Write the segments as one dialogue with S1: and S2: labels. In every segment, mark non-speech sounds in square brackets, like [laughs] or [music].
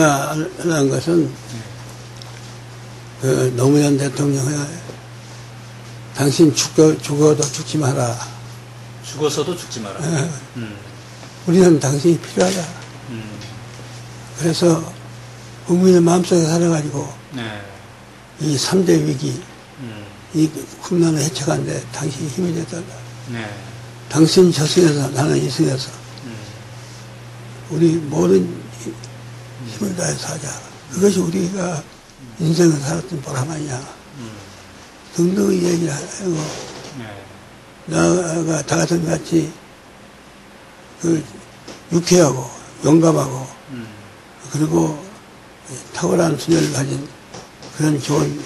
S1: 제가 하는 것은 그 노무현 대통령의 당신 죽어, 죽어도 죽지 마라.
S2: 죽어서도 죽지 마라.
S1: 예.
S2: 음,
S1: 우리는 당신이 필요하다.
S2: 음,
S1: 그래서 국민의 마음속에 살아가지고
S2: 네.
S1: 이 3대 위기,
S2: 음,
S1: 이 국난을 헤쳐가는데 당신이 힘이 됐다.
S2: 네.
S1: 당신 저승에서 나는 이승에서
S2: 음,
S1: 우리 모든 힘을 다해서 하자. 그것이 우리가 인생을 살았던 보람 아니냐.
S2: 음,
S1: 등등 얘기를 하고
S2: 네.
S1: 나가 다 같은 같이 그 유쾌하고 용감하고
S2: 음,
S1: 그리고 탁월한 수녀를 가진 그런 좋은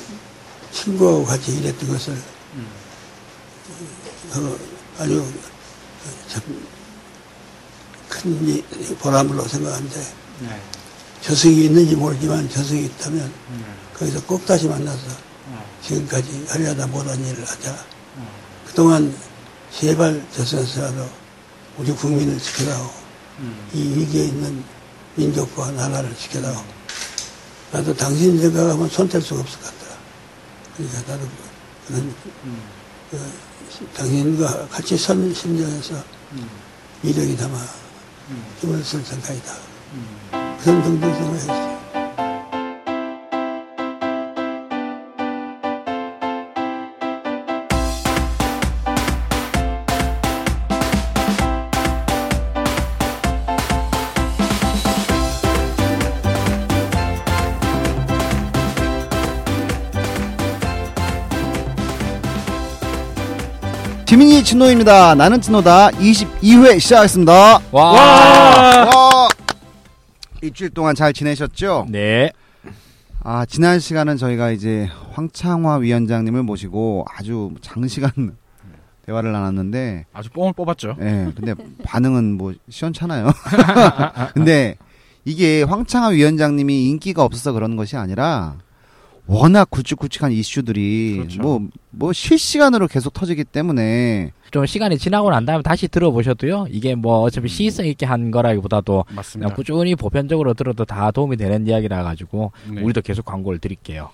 S1: 친구하고 같이 일했던 것을
S2: 음,
S1: 그 아주 큰 보람으로 생각하는데
S2: 네.
S1: 저승이 있는지 모르지만 저승이 있다면
S2: 음,
S1: 거기서 꼭 다시 만나서
S2: 어,
S1: 지금까지 하려다 못한 일을 하자.
S2: 어,
S1: 그동안 제발 저승에서라도 우리 국민을 지켜다오.
S2: 음,
S1: 이 위기에 있는 민족과 나라를 지켜다오. 나도 당신 생각하면 손댈 수가 없을 것 같다. 그러니까 나도 그런
S2: 음,
S1: 그 당신과 같이 선 심정에서
S2: 음,
S1: 미력이 담아
S2: 음,
S1: 힘을 쓸 생각이다.
S2: 음.
S1: 그런 정도 생각했어요.
S3: 지민이 진노입니다. 나는 진노다. 22회 시작하겠습니다.
S4: 와.
S3: 와! 일주일 동안 잘 지내셨죠?
S4: 네.
S3: 아, 지난 시간은 저희가 이제 황창화 위원장님을 모시고 아주 장시간 [laughs] 대화를 나눴는데,
S4: 아주 뽕을 뽑았죠.
S3: 예, 근데 반응은 뭐 시원찮아요. [laughs] 근데 이게 황창화 위원장님이 인기가 없어서 그런 것이 아니라 워낙 굵직굵직한 이슈들이
S4: 그렇죠.
S3: 뭐, 뭐 실시간으로 계속 터지기 때문에
S4: 좀 시간이 지나고 난 다음에 다시 들어보셔도요. 이게 뭐 어차피 시의성 있게 한 거라기보다도
S5: 맞습니다.
S4: 꾸준히 보편적으로 들어도 다 도움이 되는 이야기라 가지고
S5: 네.
S4: 우리도 계속 광고를 드릴게요.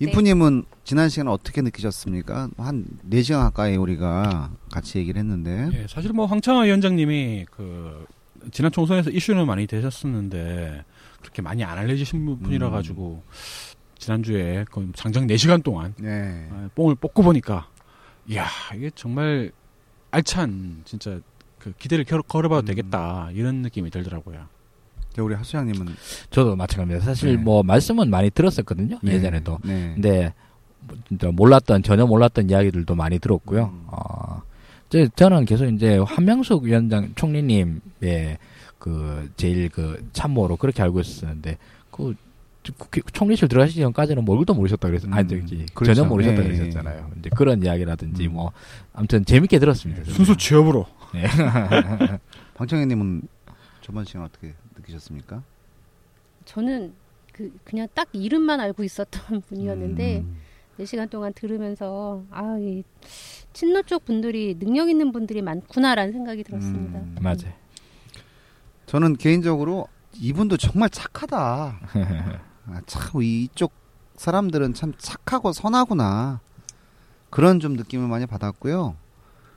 S3: 인프님은 지난 시간 어떻게 느끼셨습니까? 한 4시간 가까이 우리가 같이 얘기를 했는데.
S5: 예, 사실 뭐 황창화 위원장님이 그 지난 총선에서 이슈는 많이 되셨었는데 그렇게 많이 안 알려지신 분이라
S3: 음.
S5: 가지고 지난주에 그 장장 4시간 동안
S3: 네.
S5: 아, 뽕을 뽑고 보니까 이야 이게 정말 알찬 진짜 그 기대를 겨- 걸어봐도
S3: 음.
S5: 되겠다 이런 느낌이 들더라고요.
S3: 저 우리 하수장님은
S4: 저도 마찬가지입니다. 사실
S3: 네.
S4: 뭐 말씀은 많이 들었었거든요.
S3: 네.
S4: 예전에도.
S3: 네.
S4: 근데 뭐 진짜 몰랐던 전혀 몰랐던 이야기들도 많이 들었고요.
S3: 음.
S4: 어, 저, 저는 계속 이제 한명숙 위원장 총리님의 그 제일 그 참모로 그렇게 알고 있었는데 그 총리실 들어가시기 전까지는 뭐 얼굴도 모르셨다 그래서 아니
S3: 음,
S4: 저기
S3: 그렇죠.
S4: 전혀 모르셨다
S3: 예,
S4: 그러셨잖아요. 이제 그런 이야기라든지
S3: 음.
S4: 뭐 아무튼 재밌게 들었습니다. 저는.
S5: 순수 취업으로
S4: 네. [laughs]
S3: 방청객님은 저번 시간 어떻게 느끼셨습니까?
S6: 저는 그 그냥 딱 이름만 알고 있었던 [laughs] 분이었는데
S3: 음.
S6: 네 시간 동안 들으면서 아, 이 친노 쪽 분들이 능력 있는 분들이 많구나라는 생각이 들었습니다.
S3: 음.
S4: 맞아요.
S3: 저는 개인적으로 이분도 정말 착하다. [laughs] 아, 참 이쪽 사람들은 참 착하고 선하구나. 그런 좀 느낌을 많이 받았고요.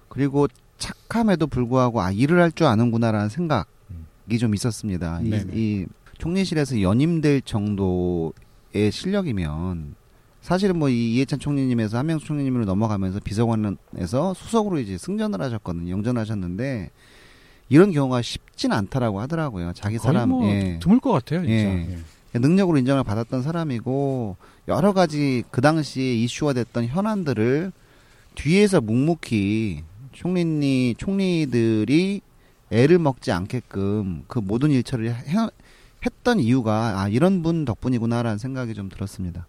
S3: 그리고 착함에도 불구하고 아 일을 할 줄 아는구나라는 생각이 좀 있었습니다. 이. 이 총리실에서 연임될 정도의 실력이면 사실은 뭐 이 이해찬 총리님에서 한명수 총리님으로 넘어가면서 비서관에서 수석으로 이제 승전을 하셨거든요. 영전하셨는데 이런 경우가 쉽진 않다라고 하더라고요. 자기 사람
S5: 뭐
S3: 예.
S5: 드물 것 같아요. 진짜.
S3: 예.
S5: 예.
S3: 능력으로 인정을 받았던 사람이고 여러 가지 그 당시에 이슈가 됐던 현안들을 뒤에서 묵묵히 총리니 총리들이 애를 먹지 않게끔 그 모든 일처리를 해- 했던 이유가 아 이런 분 덕분이구나라는 생각이 좀 들었습니다.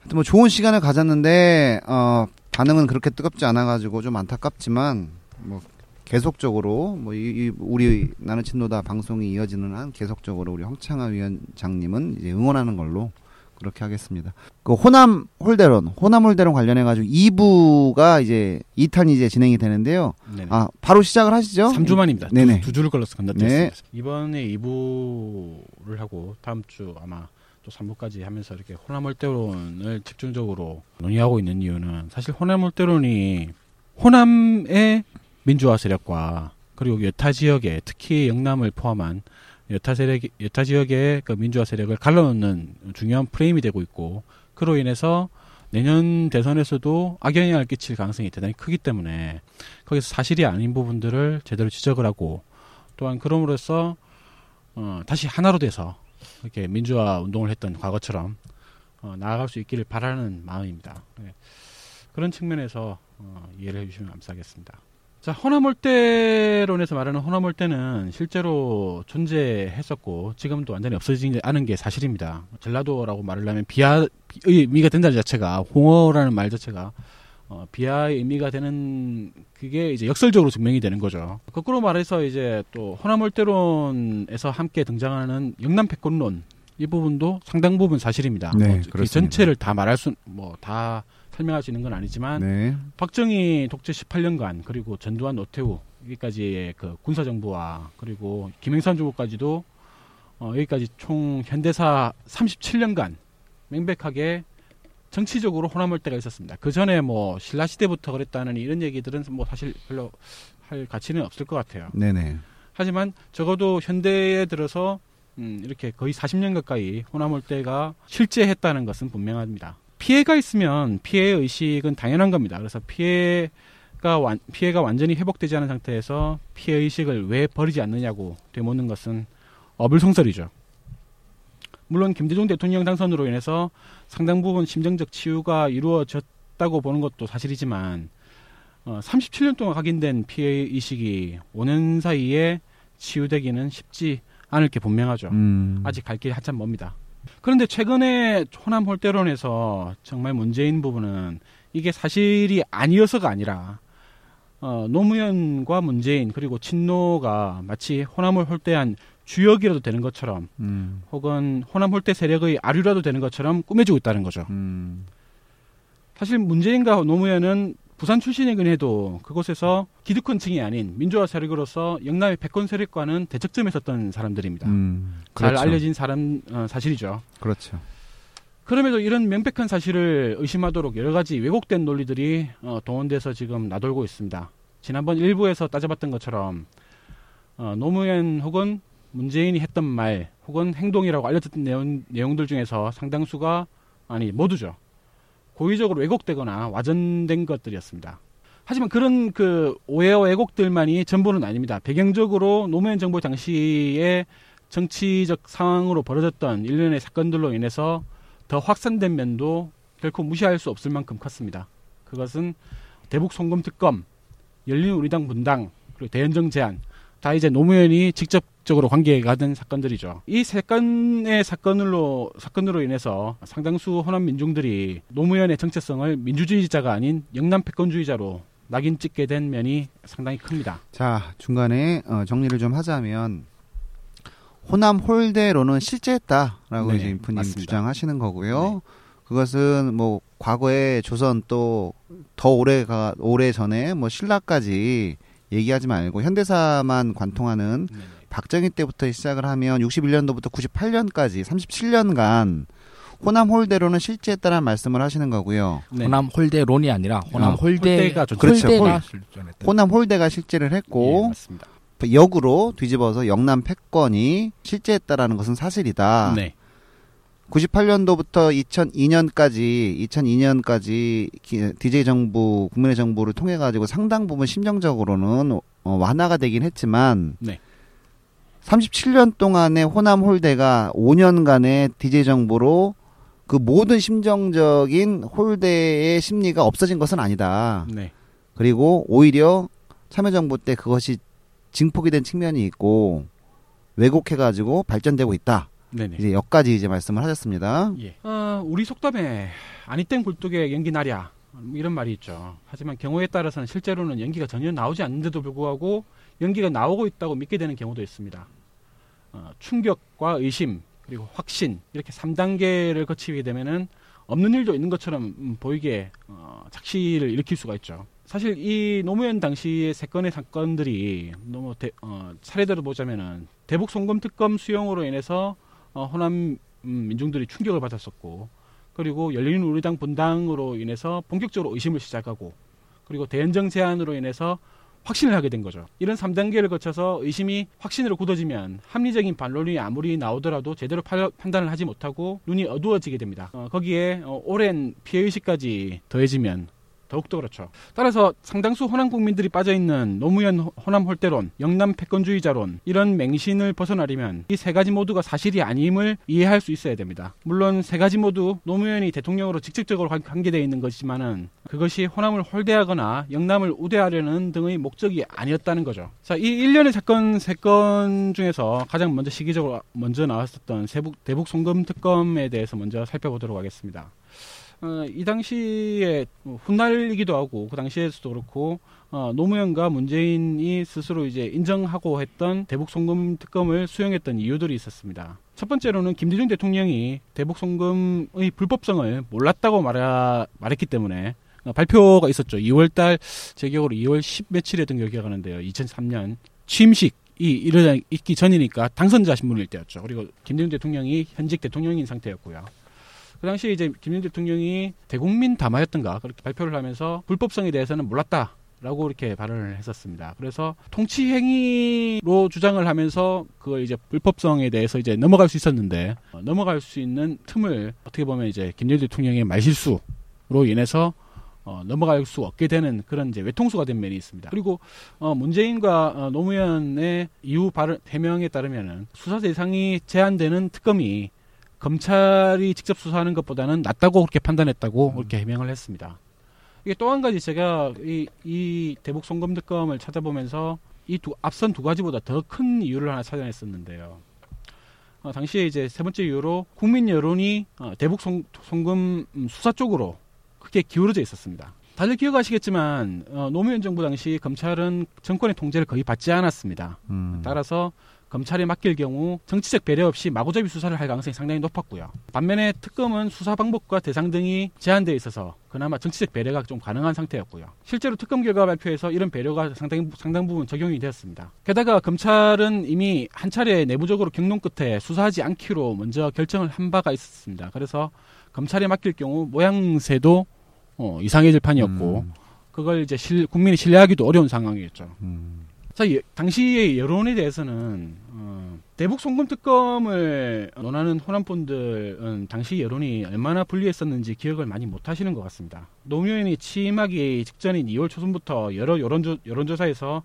S3: 하여튼 뭐 좋은 시간을 가졌는데 어 반응은 그렇게 뜨겁지 않아 가지고 좀 안타깝지만 뭐 계속적으로 뭐 이, 이 우리 나는 친노다 방송이 이어지는 한 계속적으로 우리 황창하 위원장님은 이제 응원하는 걸로 그렇게 하겠습니다. 그 호남 홀대론, 호남 홀대론 관련해 가지고 2부가 이제 2탄이 이제 진행이 되는데요.
S5: 네네.
S3: 아, 바로 시작을 하시죠?
S5: 3주 만입니다.
S3: 네네.
S5: 두, 두 주를 걸러서
S3: 네.
S5: 건너뛰었습니다. 이번에 2부를 하고 다음 주 아마 또 3부까지 하면서 이렇게 호남월대론을 집중적으로 논의하고 있는 이유는 사실 호남월대론이 호남의 민주화 세력과 그리고 여타 지역에 특히 영남을 포함한 여타 세력 여타 지역의 그 민주화 세력을 갈라놓는 중요한 프레임이 되고 있고 그로 인해서 내년 대선에서도 악영향을 끼칠 가능성이 대단히 크기 때문에 거기서 사실이 아닌 부분들을 제대로 지적을 하고 또한 그럼으로써 어, 다시 하나로 돼서 이렇게 민주화 운동을 했던 과거처럼 어, 나아갈 수 있기를 바라는 마음입니다. 네. 그런 측면에서 어, 이해를 해주시면 감사하겠습니다. 자, 호남올대론에서 말하는 호남올대는 실제로 존재했었고 지금도 완전히 없어지지 않은 게 사실입니다. 전라도라고 말을 하면 비하의 의미가 된다는 자체가 홍어라는 말 자체가 어, 비하의 의미가 되는 그게 이제 역설적으로 증명이 되는 거죠. 거꾸로 말해서 이제 또 호남올대론에서 함께 등장하는 영남 패권론 이 부분도 상당 부분 사실입니다.
S3: 네,
S5: 뭐, 그
S3: 그렇습니다.
S5: 전체를 다 말할 수 뭐다 설명할 수 있는 건 아니지만
S3: 네.
S5: 박정희 독재 18년간 그리고 전두환 노태우 여기까지의 그 군사 정부와 그리고 김영삼 정부까지도 어, 여기까지 총 현대사 37년간 명백하게 정치적으로 호남할 때가 있었습니다. 그 전에 뭐 신라 시대부터 그랬다는 이런 얘기들은 뭐 사실 별로 할 가치는 없을 것 같아요.
S3: 네네.
S5: 하지만 적어도 현대에 들어서 음, 이렇게 거의 40년 가까이 호남올 때가 실제했다는 것은 분명합니다. 피해가 있으면 피해 의식은 당연한 겁니다. 그래서 피해가 완, 피해가 완전히 회복되지 않은 상태에서 피해 의식을 왜 버리지 않느냐고 되묻는 것은 어불성설이죠. 물론 김대중 대통령 당선으로 인해서 상당 부분 심정적 치유가 이루어졌다고 보는 것도 사실이지만 어, 37년 동안 각인된 피해 의식이 5년 사이에 치유되기는 쉽지 않을 게 분명하죠.
S3: 음.
S5: 아직 갈 길이 한참 멉니다. 그런데 최근에 호남 홀대론에서 정말 문제인 부분은 이게 사실이 아니어서가 아니라 어, 노무현과 문재인 그리고 친노가 마치 호남을 홀대한 주역이라도 되는 것처럼
S3: 음.
S5: 혹은 호남 홀대 세력의 아류라도 되는 것처럼 꾸며지고 있다는 거죠.
S3: 음.
S5: 사실 문재인과 노무현은 부산 출신이긴 해도 그곳에서 기득권층이 아닌 민주화 세력으로서 영남의 패권 세력과는 대척점에 섰던 사람들입니다.
S3: 음.
S5: 잘
S3: 그렇죠.
S5: 알려진 사람 어, 사실이죠.
S3: 그렇죠.
S5: 그럼에도 이런 명백한 사실을 의심하도록 여러 가지 왜곡된 논리들이 어, 동원돼서 지금 나돌고 있습니다. 지난번 일부에서 따져봤던 것처럼 어, 노무현 혹은 문재인이 했던 말 혹은 행동이라고 알려졌던 내용, 내용들 중에서 상당수가 아니 모두죠. 고의적으로 왜곡되거나 와전된 것들이었습니다. 하지만 그런 그 오해와 왜곡들만이 전부는 아닙니다. 배경적으로 노무현 정부 당시에 정치적 상황으로 벌어졌던 일련의 사건들로 인해서 더 확산된 면도 결코 무시할 수 없을 만큼 컸습니다. 그것은 대북 송금 특검, 열린 우리당 분당, 그리고 대연정 제안 다 이제 노무현이 직접 적으로 관계가 된 사건들이죠. 이 세 건의 사건으로 사건으로 인해서 상당수 호남 민중들이 노무현의 정체성을 민주주의자가 아닌 영남 패권주의자로 낙인 찍게 된 면이 상당히 큽니다.
S3: 자, 중간에 어, 정리를 좀 하자면 호남 홀대로는 실제했다라고
S5: 네,
S3: 이제 인프님
S5: 맞습니다.
S3: 주장하시는 거고요.
S5: 네.
S3: 그것은 뭐 과거에 조선 또 더 오래가 오래 전에 뭐 신라까지 얘기하지 말고 현대사만 관통하는 박정희 때부터 시작을 하면 61년도부터 98년까지 37년간 호남 홀대로는 실제했다는 말씀을 하시는 거고요.
S5: 네.
S4: 호남 홀대론이 아니라 호남
S3: 어,
S4: 홀대
S5: 홀대가 존재-
S3: 그렇죠.
S4: 홀대가.
S3: 호남 홀대가 실제를
S5: 예,
S3: 했고
S5: 맞습니다.
S3: 역으로 뒤집어서 영남 패권이 실제했다라는 것은 사실이다.
S5: 네.
S3: 98년도부터 2002년까지 2002년까지 DJ 정부 국민의 정부를 통해 가지고 상당 부분 심정적으로는 어, 완화가 되긴 했지만
S5: 네.
S3: 37년 동안의 호남 홀대가 5년간의 DJ 정부로 그 모든 심정적인 홀대의 심리가 없어진 것은 아니다.
S5: 네.
S3: 그리고 오히려 참여정부 때 그것이 증폭이 된 측면이 있고 왜곡해가지고 발전되고 있다.
S5: 네네.
S3: 이제 여기까지 이제 말씀을 하셨습니다.
S5: 예. 어, 우리 속담에 아니땡 굴뚝에 연기 나랴 뭐 이런 말이 있죠. 하지만 경우에 따라서는 실제로는 연기가 전혀 나오지 않는데도 불구하고 연기가 나오고 있다고 믿게 되는 경우도 있습니다. 어, 충격과 의심 그리고 확신 이렇게 3단계를 거치게 되면은 없는 일도 있는 것처럼 음, 보이게 어, 착시를 일으킬 수가 있죠. 사실 이 노무현 당시의 세 건의 사건들이 너무 대, 어, 차례대로 보자면은 대북 송금 특검 수용으로 인해서 어, 호남 음, 민중들이 충격을 받았었고 그리고 열린 우리당 분당으로 인해서 본격적으로 의심을 시작하고 그리고 대연정 제안으로 인해서 확신을 하게 된 거죠. 이런 3단계를 거쳐서 의심이 확신으로 굳어지면 합리적인 반론이 아무리 나오더라도 제대로 파- 판단을 하지 못하고 눈이 어두워지게 됩니다. 어, 거기에 어, 오랜 피해의식까지 더해지면 더욱더 그렇죠. 따라서 상당수 호남 국민들이 빠져있는 노무현 호- 호남 홀대론, 영남 패권주의자론 이런 맹신을 벗어나려면 이 세 가지 모두가 사실이 아님을 이해할 수 있어야 됩니다. 물론 세 가지 모두 노무현이 대통령으로 직접적으로 관- 관계되어 있는 것이지만은 그것이 호남을 홀대하거나 영남을 우대하려는 등의 목적이 아니었다는 거죠. 자, 이 일련의 사건 세 건 중에서 가장 먼저 시기적으로 먼저 나왔었던 대북 송금 특검에 대해서 먼저 살펴보도록 하겠습니다. 어, 이 당시에 훗날이기도 하고 그 당시에서도 그렇고 어, 노무현과 문재인이 스스로 이제 인정하고 했던 대북 송금 특검을 수용했던 이유들이 있었습니다. 첫 번째로는 김대중 대통령이 대북 송금의 불법성을 몰랐다고 말하, 말했기 때문에 어, 발표가 있었죠. 2월달 제 기억으로 2월 10 며칠이었던 기억이 나는데요. 2003년 취임식 이 이르다 있기 전이니까 당선자 신문일 때였죠. 그리고 김대중 대통령이 현직 대통령인 상태였고요. 그 당시에 이제 김대중 대통령이 대국민 담화였던가 그렇게 발표를 하면서 불법성에 대해서는 몰랐다 라고 이렇게 발언을 했었습니다. 그래서 통치 행위로 주장을 하면서 그걸 이제 불법성에 대해서 이제 넘어갈 수 있었는데 어, 넘어갈 수 있는 틈을 어떻게 보면 이제 김대중 대통령의 말실수로 인해서 어, 넘어갈 수 없게 되는 그런 이제 외통수가 된 면이 있습니다. 그리고 어, 문재인과 어, 노무현의 이후 발언 해명에 따르면은 수사 대상이 제한되는 특검이 검찰이 직접 수사하는 것보다는 낫다고 그렇게 판단했다고 그렇게 해명을 했습니다. 이게 또 한 가지 제가 이, 이 대북 송금 특검을 찾아보면서 이 두, 앞선 두 가지보다 더 큰 이유를 하나 찾아냈었는데요. 어, 당시에 이제 세 번째 이유로 국민 여론이 어, 대북 송, 송금 음, 수사 쪽으로 크게 기울어져 있었습니다. 다들 기억하시겠지만 어, 노무현 정부 당시 검찰은 정권의 통제를 거의 받지 않았습니다.
S3: 음.
S5: 따라서 검찰에 맡길 경우 정치적 배려 없이 마구잡이 수사를 할 가능성이 상당히 높았고요. 반면에 특검은 수사 방법과 대상 등이 제한되어 있어서 그나마 정치적 배려가 좀 가능한 상태였고요. 실제로 특검 결과 발표에서 이런 배려가 상당히 상당 부분 적용이 되었습니다. 게다가 검찰은 이미 한 차례 내부적으로 경론 끝에 수사하지 않기로 먼저 결정을 한 바가 있었습니다. 그래서 검찰에 맡길 경우 모양새도 어, 이상해질 판이었고
S3: 음.
S5: 그걸 이제 실- 국민이 신뢰하기도 어려운 상황이었죠.
S3: 음.
S5: 자, 예, 당시의 여론에 대해서는 어, 대북 송금 특검을 논하는 호남분들은 당시 여론이 얼마나 불리했었는지 기억을 많이 못 하시는 것 같습니다. 노무현이 취임하기 직전인 2월 초순부터 여러 여론조, 여론조사에서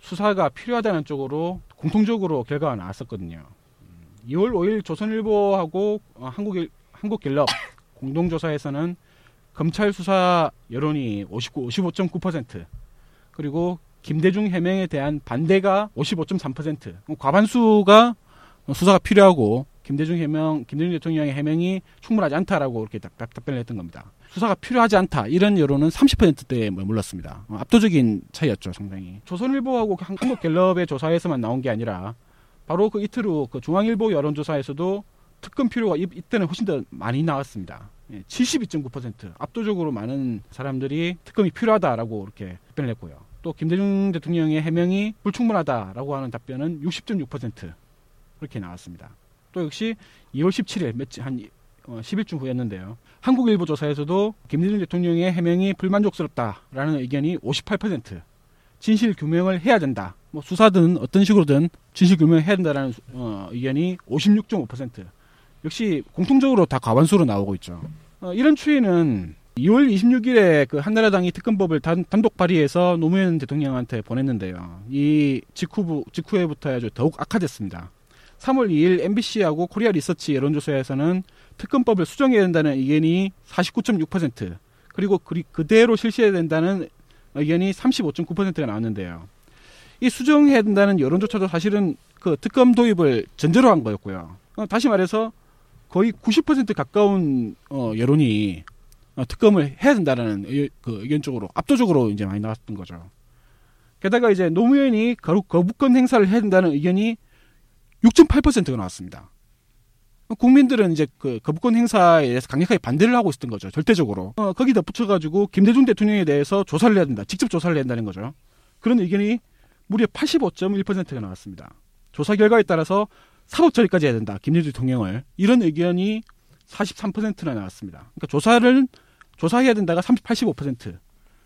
S5: 수사가 필요하다는 쪽으로 공통적으로 결과가 나왔었거든요. 음, 2월 5일 조선일보하고 어, 한국일, 한국갤럽 공동조사에서는 검찰 수사 여론이 59, 55.9% 그리고 김대중 해명에 대한 반대가 55.3%. 과반수가 수사가 필요하고 김대중 해명, 김대중 대통령의 해명이 충분하지 않다라고 이렇게 답- 답- 답변을 했던 겁니다. 수사가 필요하지 않다 이런 여론은 30%대에 머물렀습니다. 어, 압도적인 차이였죠, 상당히. 조선일보하고 한- 한국갤럽의 조사에서만 나온 게 아니라 바로 그 이틀 후 그 중앙일보 여론조사에서도 특검 필요가 이, 이때는 훨씬 더 많이 나왔습니다. 예, 72.9% 압도적으로 많은 사람들이 특검이 필요하다라고 이렇게 답변을 했고요. 또 김대중 대통령의 해명이 불충분하다라고 하는 답변은 60.6% 그렇게 나왔습니다. 또 역시 2월 17일 며칠 한 어, 10일쯤 후였는데요. 한국일보 조사에서도 김대중 대통령의 해명이 불만족스럽다라는 의견이 58%, 진실 규명을 해야 된다. 뭐 수사든 어떤 식으로든 진실 규명을 해야 된다라는 어, 의견이 56.5%. 역시 공통적으로 다 과반수로 나오고 있죠. 어, 이런 추이는 2월 26일에 그 한나라당이 특검법을 단, 단독 발의해서 노무현 대통령한테 보냈는데요. 이 직후부, 직후에부터 아주 더욱 악화됐습니다. 3월 2일 MBC하고 코리아 리서치 여론조사에서는 특검법을 수정해야 된다는 의견이 49.6%, 그리고 그리, 그대로 실시해야 된다는 의견이 35.9%가 나왔는데요. 이 수정해야 된다는 여론조차도 사실은 그 특검 도입을 전제로 한 거였고요. 어, 다시 말해서 거의 90% 가까운 어, 여론이 어, 특검을 해야 된다라는 의, 그 의견 쪽으로 압도적으로 이제 많이 나왔던 거죠. 게다가 이제 노무현이 거부, 거부권 행사를 해야 된다는 의견이 6.8%가 나왔습니다. 국민들은 이제 그 거부권 행사에 대해서 강력하게 반대를 하고 있었던 거죠. 절대적으로. 어, 거기 덧붙여가지고 김대중 대통령에 대해서 조사를 해야 된다. 직접 조사를 해야 된다는 거죠. 그런 의견이 무려 85.1%가 나왔습니다. 조사 결과에 따라서 사법 처리까지 해야 된다. 김대중 대통령을. 이런 의견이 43%나 나왔습니다. 그러니까 조사를 조사해야 된다가 30, 85%,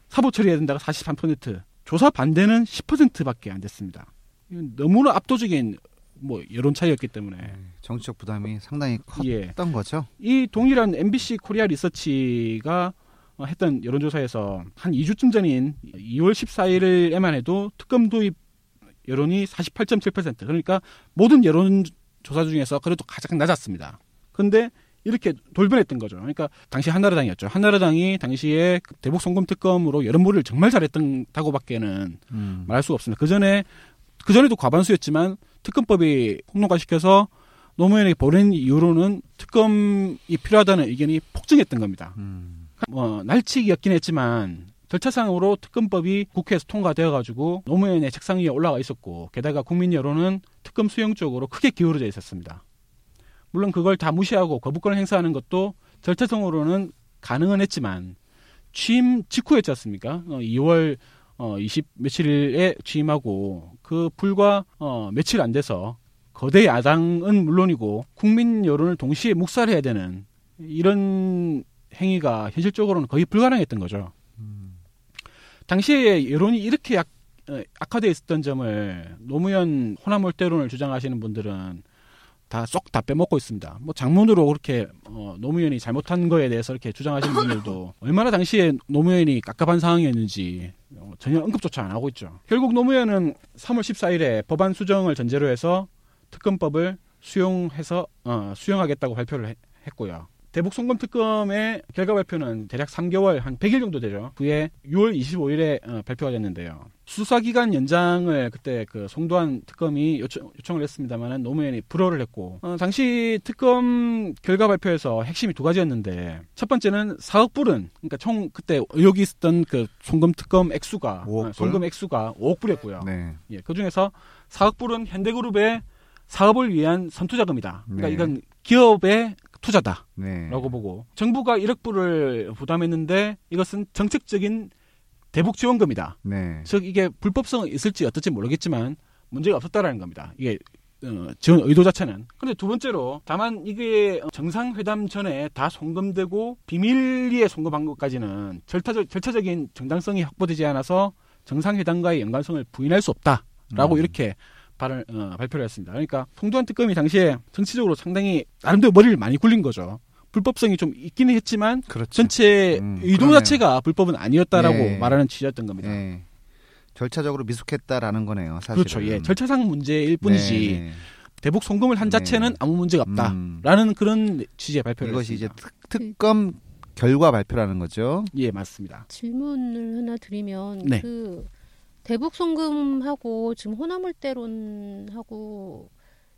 S5: 사법 처리해야 된다가 43%, 조사 반대는 10%밖에 안 됐습니다. 너무나 압도적인 뭐 여론 차이였기 때문에
S3: 정치적 부담이 상당히
S5: 예.
S3: 컸던 거죠.
S5: 이 동일한 MBC 코리아 리서치가 어, 했던 여론조사에서 한 2주쯤 전인 2월 14일에만 해도 특검 도입 여론이 48.7% 그러니까 모든 여론조사 중에서 그래도 가장 낮았습니다. 근데 이렇게 돌변했던 거죠. 그러니까 당시 한나라당이었죠. 한나라당이 당시에 그 대북 송금 특검으로 여론몰이를 정말 잘했다고밖에는
S3: 음.
S5: 말할 수가 없습니다. 그 전에 그 전에도 과반수였지만 특검법이 폭로화시켜서 노무현에게 보낸 이후로는 특검이 필요하다는 의견이 폭증했던 겁니다.
S3: 음.
S5: 뭐 날치기였긴 했지만 절차상으로 특검법이 국회에서 통과되어 가지고 노무현의 책상 위에 올라가 있었고 게다가 국민 여론은 특검 수용 쪽으로 크게 기울어져 있었습니다. 물론 그걸 다 무시하고 거부권을 행사하는 것도 절차상으로는 가능은 했지만 취임 직후였지 않습니까? 어, 2월 어, 20 며칠에 취임하고 그 불과 어, 며칠 안 돼서 거대 야당은 물론이고 국민 여론을 동시에 묵살해야 되는 이런 행위가 현실적으로는 거의 불가능했던 거죠. 당시에 여론이 이렇게 약, 어, 악화되어 있었던 점을 노무현 호남몰대론을 주장하시는 분들은 다 쏙 다 빼먹고 있습니다. 뭐 장문으로 그렇게 어, 노무현이 잘못한 거에 대해서 이렇게 주장하시는 분들도 [laughs] 얼마나 당시에 노무현이 깝깝한 상황이었는지 어, 전혀 언급조차 안 하고 있죠. 결국 노무현은 3월 14일에 법안 수정을 전제로 해서 특검법을 수용해서 어, 수용하겠다고 발표를 해- 했고요. 대북 송금 특검의 결과 발표는 대략 3개월 한 100일 정도 되죠. 그해 6월 25일에 어, 발표가 됐는데요. 수사 기간 연장을 그때 그 송도한 특검이 요청, 요청을 했습니다만은 노무현이 불허를 했고 어, 당시 특검 결과 발표에서 핵심이 두 가지였는데 첫 번째는 4억 불은 그러니까 총 그때 의혹이 있었던 그 송금 특검 액수가
S3: 5억 불?
S5: 어, 송금 액수가 5억 불이었고요.
S3: 네.
S5: 예, 그 중에서 4억 불은 현대그룹의 사업을 위한 선투자금이다. 그러니까
S3: 네.
S5: 이건 기업의 투자다라고
S3: 네.
S5: 보고 정부가 1억 불을 부담했는데 이것은 정책적인 대북 지원금이다.
S3: 네.
S5: 즉 이게 불법성이 있을지 어떨지 모르겠지만 문제가 없었다라는 겁니다. 이게 어, 지원 의도 자체는. 근데 두 번째로 다만 이게 정상회담 전에 다 송금되고 비밀리에 송금한 것까지는 절차적, 절차적인 정당성이 확보되지 않아서 정상회담과의 연관성을 부인할 수 없다라고
S3: 음.
S5: 이렇게 발을, 어, 발표를 했습니다. 그러니까 송도한 특검이 당시에 정치적으로 상당히 나름대로 머리를 많이 굴린 거죠. 불법성이 좀 있기는 했지만
S3: 그렇죠.
S5: 전체
S3: 음,
S5: 의도
S3: 그러네요.
S5: 자체가 불법은 아니었다라고
S3: 네.
S5: 말하는 취지였던 겁니다.
S3: 네. 절차적으로 미숙했다라는 거네요. 사실은.
S5: 그렇죠. 예. 절차상 문제일 뿐이지
S3: 네, 네.
S5: 대북 송금을 한
S3: 네.
S5: 자체는 아무 문제가 없다.
S3: 음.
S5: 라는 그런 취지의 발표를
S3: 이것이 이제
S5: 했습니다.
S3: 특, 특검 결과 발표라는 거죠.
S5: 예, 맞습니다.
S6: 질문을 하나 드리면
S5: 네.
S6: 그 대북 송금하고 지금 호남몰대론하고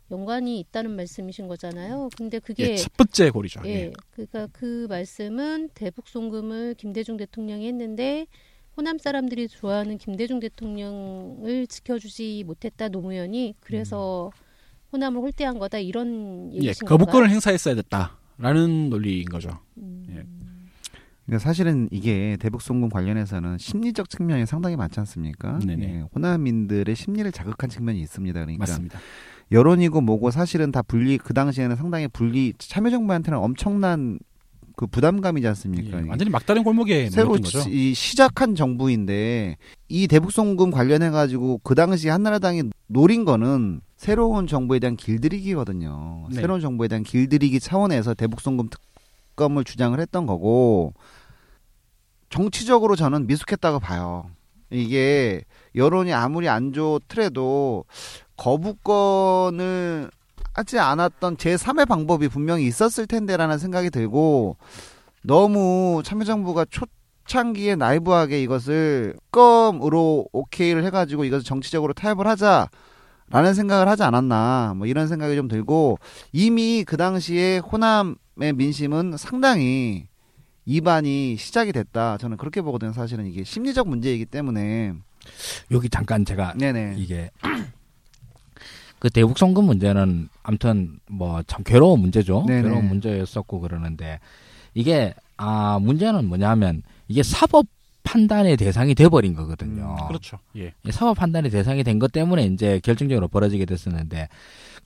S6: 연관이 있다는 말씀이신 거잖아요. 근데 그게
S5: 예, 첫 번째 고리죠.
S6: 예,
S5: 예.
S6: 그러니까 그 말씀은 대북 송금을 김대중 대통령이 했는데 호남 사람들이 좋아하는 김대중 대통령을 지켜주지 못했다 노무현이 그래서 호남을 홀대한 거다 이런
S5: 예,
S6: 얘기신
S5: 거부권을 행사했어야 됐다라는 논리인 거죠.
S6: 음.
S5: 예.
S3: 그러니까 사실은 이게 대북 송금 관련해서는 심리적 측면이 상당히 많지 않습니까?
S5: 네네.
S3: 예, 호남인들의 심리를 자극한 측면이 있습니다. 그러니까
S5: 맞습니다.
S3: 여론이고 뭐고 사실은 다 분리 그 당시에는 상당히 분리 참여정부한테는 엄청난 그 부담감이지
S5: 예,
S3: 않습니까?
S5: 완전히 막다른 골목에
S3: 새로. 이 시작한 정부인데 이 대북 송금 관련해 가지고 그 당시 한나라당이 노린 거는 새로운 정부에 대한 길들이기거든요.
S5: 네.
S3: 새로운 정부에 대한 길들이기 차원에서 대북 송금 특검을 주장을 했던 거고 정치적으로 저는 미숙했다고 봐요. 이게 여론이 아무리 안 좋더라도 거부권을 하지 않았던 제3의 방법이 분명히 있었을 텐데라는 생각이 들고 너무 참여정부가 초창기에 나이브하게 이것을 껌으로 오케이를 해가지고 이것을 정치적으로 타협을 하자 라는 생각을 하지 않았나 뭐 이런 생각이 좀 들고 이미 그 당시에 호남의 민심은 상당히 이반이 시작이 됐다 저는 그렇게 보거든요 사실은 이게 심리적 문제이기 때문에
S4: 여기 잠깐 제가
S3: 네네
S4: 이게 [clears throat] 그 대북 송금 문제는 아무튼 뭐 참 괴로운 문제죠.
S3: 네네.
S4: 괴로운 문제였었고 그러는데 이게 아 문제는 뭐냐면 이게 사법 판단의 대상이 돼버린 거거든요.
S3: 음,
S5: 그렇죠. 예.
S4: 이 사법 판단의 대상이 된 것 때문에 이제 결정적으로 벌어지게 됐었는데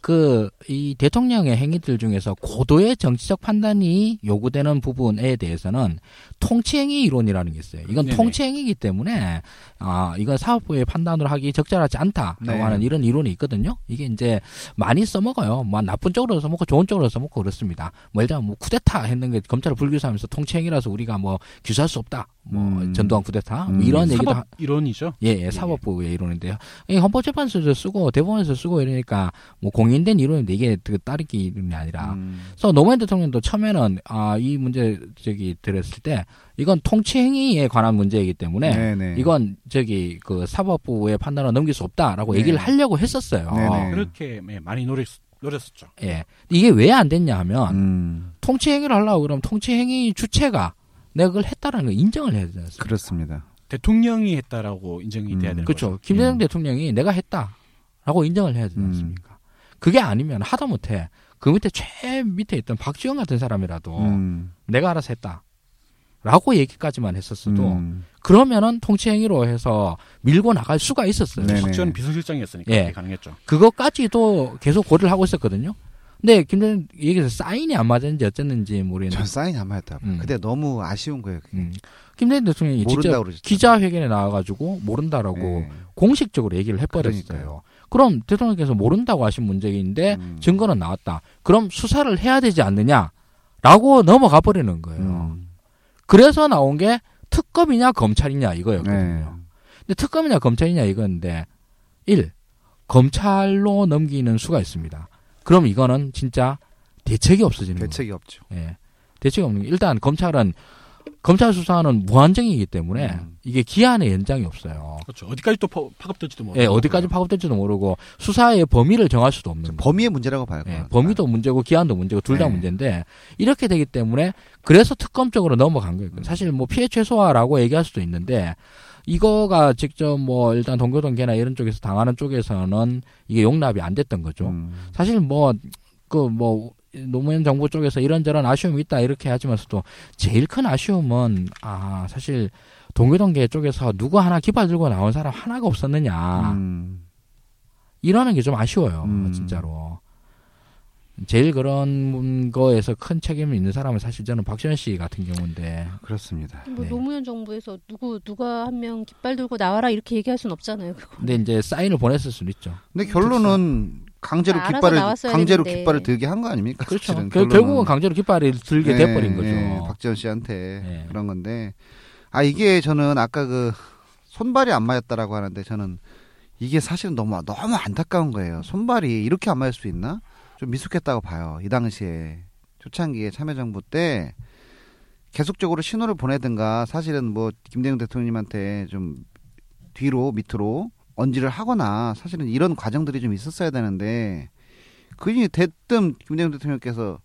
S4: 그 이 대통령의 행위들 중에서 고도의 정치적 판단이 요구되는 부분에 대해서는 통치행위 이론이라는 게 있어요. 이건
S5: 네네.
S4: 통치행위이기 때문에 아 이건 사법부의 판단으로 하기 적절하지 않다라고
S3: 네.
S4: 하는 이런 이론이 있거든요. 이게 이제 많이 써먹어요. 뭐 나쁜 쪽으로 써먹고 좋은 쪽으로 써먹고 그렇습니다. 뭐 예를 들면 뭐 쿠데타 했는 게 검찰을 불기소하면서 통치행위라서 우리가 뭐 규수할 수 없다. 뭐
S3: 음.
S4: 전두환 쿠데타 뭐
S3: 음.
S4: 이런 얘기도
S5: 사법
S4: 하-
S5: 이론이죠.
S4: 예, 예, 사법부의 이론인데요. 이 헌법재판소에서 쓰고 대법원에서 쓰고 이러니까 뭐 공인된 이론인데 이게 그 따르기 이론이 아니라.
S3: 음.
S4: 그래서 노무현 대통령도 처음에는 아 이 문제 저기 들었을 때 이건 통치행위에 관한 문제이기 때문에
S3: 네네.
S4: 이건 저기 그 사법부의 판단으로 넘길 수 없다라고
S3: 네.
S4: 얘기를 하려고 했었어요.
S3: 네네.
S5: 그렇게 예, 많이 노렸, 노렸었죠.
S4: 예. 이게 왜 안 됐냐 하면
S3: 음,
S4: 통치행위를 하려고 그러면 통치행위 주체가 내가 그걸 했다라는 걸 인정을 해야 되지 않습니까?
S3: 그렇습니다.
S5: 대통령이 했다라고 인정이
S3: 음.
S5: 돼야 되는
S4: 그렇죠.
S5: 거죠.
S4: 김대중
S3: 음.
S4: 대통령이 내가 했다라고 인정을 해야 되지
S3: 음.
S4: 않습니까? 그게 아니면 하다 못해 그 밑에 최 밑에 있던 박지원 같은 사람이라도
S3: 음,
S4: 내가 알아서 했다. 라고 얘기까지만 했었어도
S3: 음.
S4: 그러면은 통치행위로 해서 밀고 나갈 수가 있었어요.
S3: 네네.
S5: 박지원 비서실장이었으니까
S4: 예.
S5: 그게 가능했죠.
S4: 그것까지도 계속 고려를 하고 있었거든요. 근데 김대중 얘기해서 사인이 안 맞았는지 어쨌는지 모르겠는데
S3: 전 사인이 안 맞았다.
S4: 음.
S3: 근데 너무 아쉬운 거예요. 그게.
S4: 음. 김대중 대통령이 직접
S3: 그러셨죠.
S4: 기자회견에 나와가지고 모른다라고
S3: 네.
S4: 공식적으로 얘기를 해버렸어요.
S3: 그러니까요.
S4: 그럼 대통령께서 모른다고 하신 문제인데
S3: 음.
S4: 증거는 나왔다. 그럼 수사를 해야 되지 않느냐라고 넘어가 버리는 거예요.
S3: 음.
S4: 그래서 나온 게 특검이냐 검찰이냐 이거였거든요.
S3: 네.
S4: 근데 특검이냐 검찰이냐 이건데 1. 검찰로 넘기는 수가 있습니다. 그럼 이거는 진짜 대책이 없어지는 거예요.
S3: 대책이 없죠.
S4: 예. 대책이 없는 게 일단 검찰은 검찰 수사는 무한정이기 때문에
S3: 음.
S4: 이게 기한의 연장이 없어요.
S5: 그렇죠. 어디까지 또 파- 파급될지도 모르고.
S4: 예, 어디까지 파급될지도 모르고 수사의 범위를 정할 수도 없는.
S3: 범위의 문제라고 봐요.
S4: 예. 범위도 문제고 기한도 문제고 둘다
S3: 네.
S4: 문제인데 이렇게 되기 때문에 그래서 특검 쪽으로 넘어간 거예요.
S3: 음.
S4: 사실 뭐 피해 최소화라고 얘기할 수도 있는데 이거가 직접 뭐 일단 동교동계나 이런 쪽에서 당하는 쪽에서는 이게 용납이 안 됐던 거죠.
S3: 음.
S4: 사실 뭐 그뭐 노무현 정부 쪽에서 이런저런 아쉬움이 있다 이렇게 하지만서도 제일 큰 아쉬움은 아 사실 동교동계 쪽에서 누구 하나 깃발 들고 나온 사람 하나가 없었느냐
S3: 음.
S4: 이러는 게 좀 아쉬워요
S3: 음.
S4: 진짜로 제일 그런 거에서 큰 책임이 있는 사람은 사실 저는 박지원 씨 같은 경우인데
S3: 그렇습니다.
S6: 뭐
S4: 네.
S6: 노무현 정부에서 누구 누가 한 명 깃발 들고 나와라 이렇게 얘기할 순 없잖아요. 그거.
S4: 근데 이제 사인을 보냈을 수는 있죠
S3: 근데 결론은 강제로
S6: 알아서
S3: 깃발을 강제로
S6: 되는데.
S3: 깃발을 들게 한 거 아닙니까?
S4: 그렇죠 결-
S3: 결론은.
S4: 결국은 강제로 깃발을 들게
S3: 예,
S4: 돼버린 거죠
S3: 예, 박지원 씨한테
S4: 예.
S3: 그런 건데 아 이게 저는 아까 그 손발이 안 맞았다라고 하는데 저는 이게 사실은 너무 너무 안타까운 거예요. 손발이 이렇게 안 맞을 수 있나? 좀 미숙했다고 봐요. 이 당시에 초창기에 참여정부 때 계속적으로 신호를 보내든가 사실은 뭐 김대중 대통령님한테 좀 뒤로 밑으로 언지를 하거나 사실은 이런 과정들이 좀 있었어야 되는데 그게 대뜸 김대중 대통령께서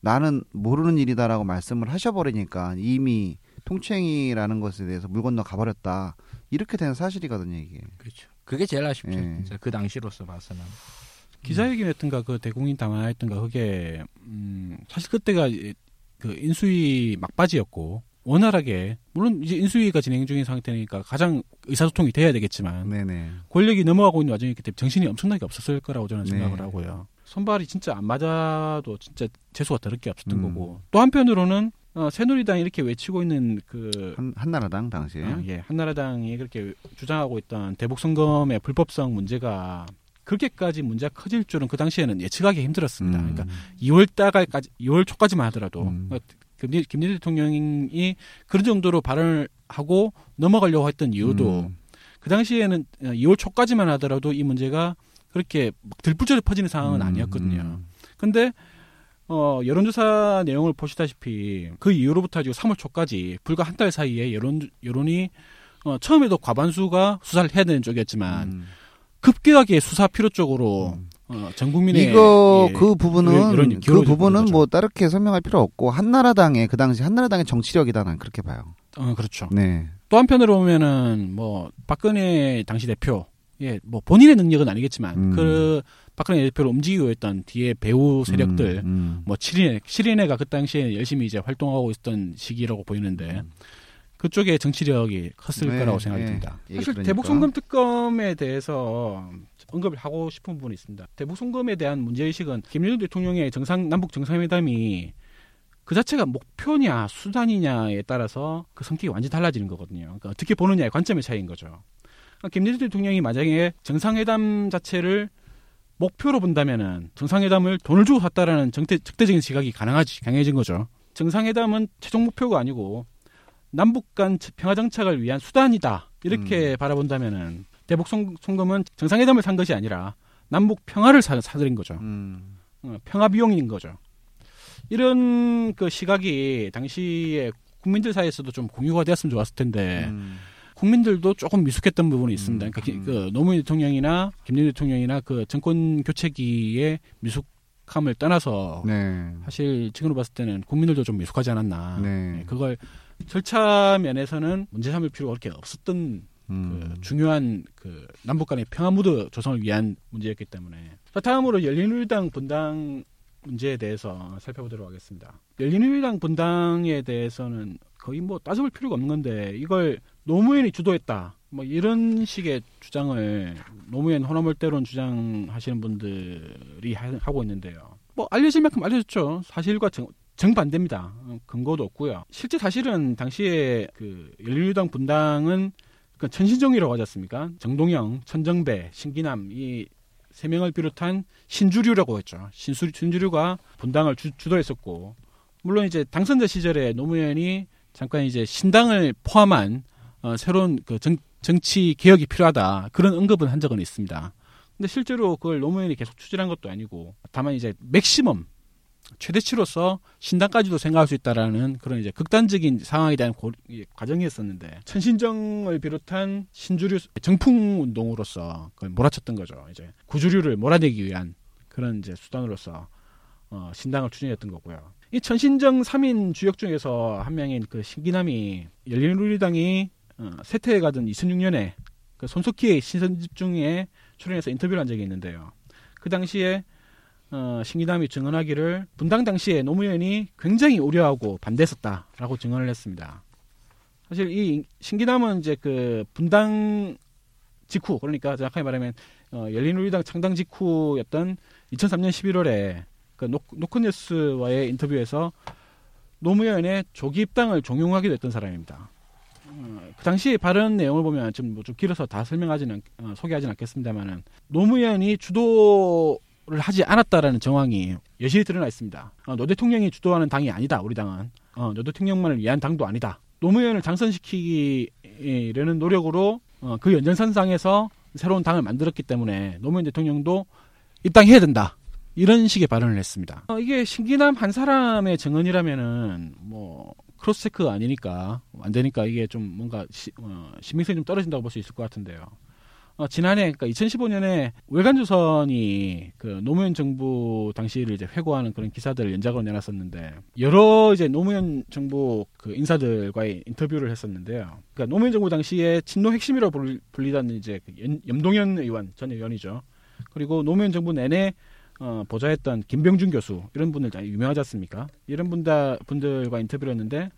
S3: 나는 모르는 일이다라고 말씀을 하셔버리니까 이미 통치행위라는 것에 대해서 물 건너 가버렸다. 이렇게 된 사실이거든요 이게.
S4: 그렇죠. 그게 제일 아쉽죠
S3: 예.
S4: 그 당시로서 봐서는.
S5: 기자회견했던가 그 대국민 당화했던가 그게 음, 사실 그때가 이- 그 인수위 막바지였고 원활하게 물론 이제 인수위가 진행 중인 상태니까 가장 의사소통이 돼야 되겠지만
S3: 네네
S5: 권력이 넘어가고 있는 와중이기 때문에 정신이 엄청나게 없었을 거라고 저는
S3: 네.
S5: 생각을 하고요. 손발이 진짜 안 맞아도 진짜 재수가 더럽게 없었던
S3: 음.
S5: 거고 또 한편으로는 어, 새누리당이 이렇게 외치고 있는 그
S3: 한, 한나라당 당시에
S5: 어, 예, 한나라당이 그렇게 주장하고 있던 대북 선검의 불법성 문제가 그렇게까지 문제가 커질 줄은 그 당시에는 예측하기 힘들었습니다.
S3: 음.
S5: 그러니까 2월 달까지 2월 초까지만 하더라도
S3: 음.
S5: 어, 김대, 김대중 대통령이 그런 정도로 발언을 하고 넘어가려고 했던 이유도
S3: 음.
S5: 그 당시에는 2월 초까지만 하더라도 이 문제가 그렇게 막 들불처럼 퍼지는 상황은
S3: 음,
S5: 아니었거든요.
S3: 음.
S5: 근데 어 여론조사 내용을 보시다시피 그 이후로부터 지금 3월 초까지 불과 한 달 사이에 여론 여론이 어 처음에도 과반수가 수사를 해야 되는 쪽이었지만
S3: 음.
S5: 급격하게 수사 필요 쪽으로
S3: 음.
S5: 어, 전 국민의
S3: 이거
S5: 예,
S3: 그 부분은 그 부분은 뭐 따르게 설명할 필요 없고 한나라당의 그 당시 한나라당의 정치력이다 난 그렇게 봐요.
S5: 어 그렇죠.
S3: 네.
S5: 또 한편으로 보면은 뭐 박근혜 당시 대표 예 뭐 본인의 능력은 아니겠지만
S3: 음.
S5: 그 박근혜 대표를 움직이고 있던 뒤에 배우 세력들
S3: 음, 음.
S5: 뭐 7인회, 7인회가 그 당시에 열심히 이제 활동하고 있었던 시기라고 보이는데 그쪽에 정치력이 컸을
S3: 네,
S5: 거라고 생각이
S3: 네.
S5: 듭니다. 사실
S3: 들으니까.
S5: 대북 송금 특검에 대해서 언급을 하고 싶은 부분이 있습니다. 대북 송금에 대한 문제 의식은 김일성 대통령의 정상 남북 정상회담이 그 자체가 목표냐 수단이냐에 따라서 그 성격이 완전히 달라지는 거거든요. 그러니까 어떻게 보느냐의 관점의 차이인 거죠. 그러니까 김일성 대통령이 만약에 정상회담 자체를 목표로 본다면은 정상회담을 돈을 주고 샀다라는 적대적인 시각이 가능하지 강해진 거죠. 정상회담은 최종 목표가 아니고 남북 간 평화 정착을 위한 수단이다 이렇게 바라본다면은 대북 송, 송금은 정상회담을 산 것이 아니라 남북 평화를 사, 사들인 거죠.
S3: 음.
S5: 어, 평화 비용인 거죠. 이런 그 시각이 당시에 국민들 사이에서도 좀 공유가 되었으면 좋았을 텐데
S3: 음.
S5: 국민들도 조금 미숙했던 부분이 있습니다.
S3: 음,
S5: 그러니까 기-
S3: 음.
S5: 그 노무현 대통령이나 김대중 대통령이나 그 정권 교체기의 미숙함을 떠나서
S3: 네.
S5: 사실 지금으로 봤을 때는 국민들도 좀 미숙하지 않았나.
S3: 네.
S5: 네, 그걸 절차 면에서는 문제 삼을 필요가 그렇게 없었던
S3: 음.
S5: 그 중요한 그 남북 간의 평화 무드 조성을 위한 문제였기 때문에. 자, 다음으로 열린우리당 분당 문제에 대해서 살펴보도록 하겠습니다. 열린우리당 분당에 대해서는 거의 뭐 따져볼 필요가 없는 건데 이걸 노무현이 주도했다. 뭐 이런 식의 주장을 노무현 호남월대론 주장하시는 분들이 하- 하고 있는데요. 뭐 알려질 만큼 알려졌죠. 사실과 정, 정반대입니다. 어, 근거도 없고요. 실제 사실은 당시에 그 열린우리당 분당은 그 천신정이라고 하지 않습니까? 정동영, 천정배, 신기남 이 세 명을 비롯한 신주류라고 했죠. 신수, 신주류가 분당을 주, 주도했었고 물론 이제 당선자 시절에 노무현이 잠깐 이제 신당을 포함한 어, 새로운 그 정, 정치 개혁이 필요하다 그런 언급은 한 적은 있습니다. 근데 실제로 그걸 노무현이 계속 추진한 것도 아니고 다만 이제 맥시멈 최대치로서 신당까지도 생각할 수 있다라는 그런 이제 극단적인 상황에 대한 고, 이 과정이었었는데 천신정을 비롯한 신주류 정풍 운동으로서 그걸 몰아쳤던 거죠. 이제 구주류를 몰아내기 위한 그런 이제 수단으로서 어, 신당을 추진했던 거고요. 이 천신정 3인 주역 중에서 한 명인 그 신기남이 열린우리당이 어, 세태에 가던 2006년에 그 손석희의 신선집중에 출연해서 인터뷰를 한 적이 있는데요. 그 당시에 어, 신기남이 증언하기를 분당 당시에 노무현이 굉장히 우려하고 반대했었다라고 증언을 했습니다. 사실 이 신기남은 이제 그 분당 직후 그러니까 정확하게 말하면 어, 열린우리당 창당 직후였던 2003년 11월에 그 노, 노컷뉴스와의 인터뷰에서 노무현의 조기 입당을 종용하게 됐던 사람입니다. 어, 그 당시 발언 내용을 보면 좀, 뭐좀 길어서 다 설명하지는 어, 소개하지는 않겠습니다만은 노무현이 주도 를 하지 않았다라는 정황이 여실히 드러나 있습니다. 어, 노 대통령이 주도하는 당이 아니다. 우리 당은 어, 노 대통령만을 위한 당도 아니다. 노무현을 당선시키려는 노력으로 어, 그 연장선상에서 새로운 당을 만들었기 때문에 노무현 대통령도 입당해야 된다. 이런 식의 발언을 했습니다. 어, 이게 신기남 한 사람의 증언이라면은 뭐 cross check가 아니니까 안 되니까 이게 좀 뭔가 시, 어, 신빙성이 좀 떨어진다고 볼 수 있을 것 같은데요. 어, 지난해 그러니까 2015년에 월간조선이 그 노무현 정부 당시를 이제 회고하는 그런 기사들을 연작으로 내놨었는데 여러 이제 노무현 정부 그 인사들과의 인터뷰를 했었는데요. 그러니까 노무현 정부 당시에 친노 핵심이라고 불- 불리던 이제 그 연- 염동현 의원 전 의원이죠. 그리고 노무현 정부 내내 어, 보좌했던 김병준 교수 이런 분들 다 유명하지 않습니까? 이런 분다, 분들과 인터뷰를 했는데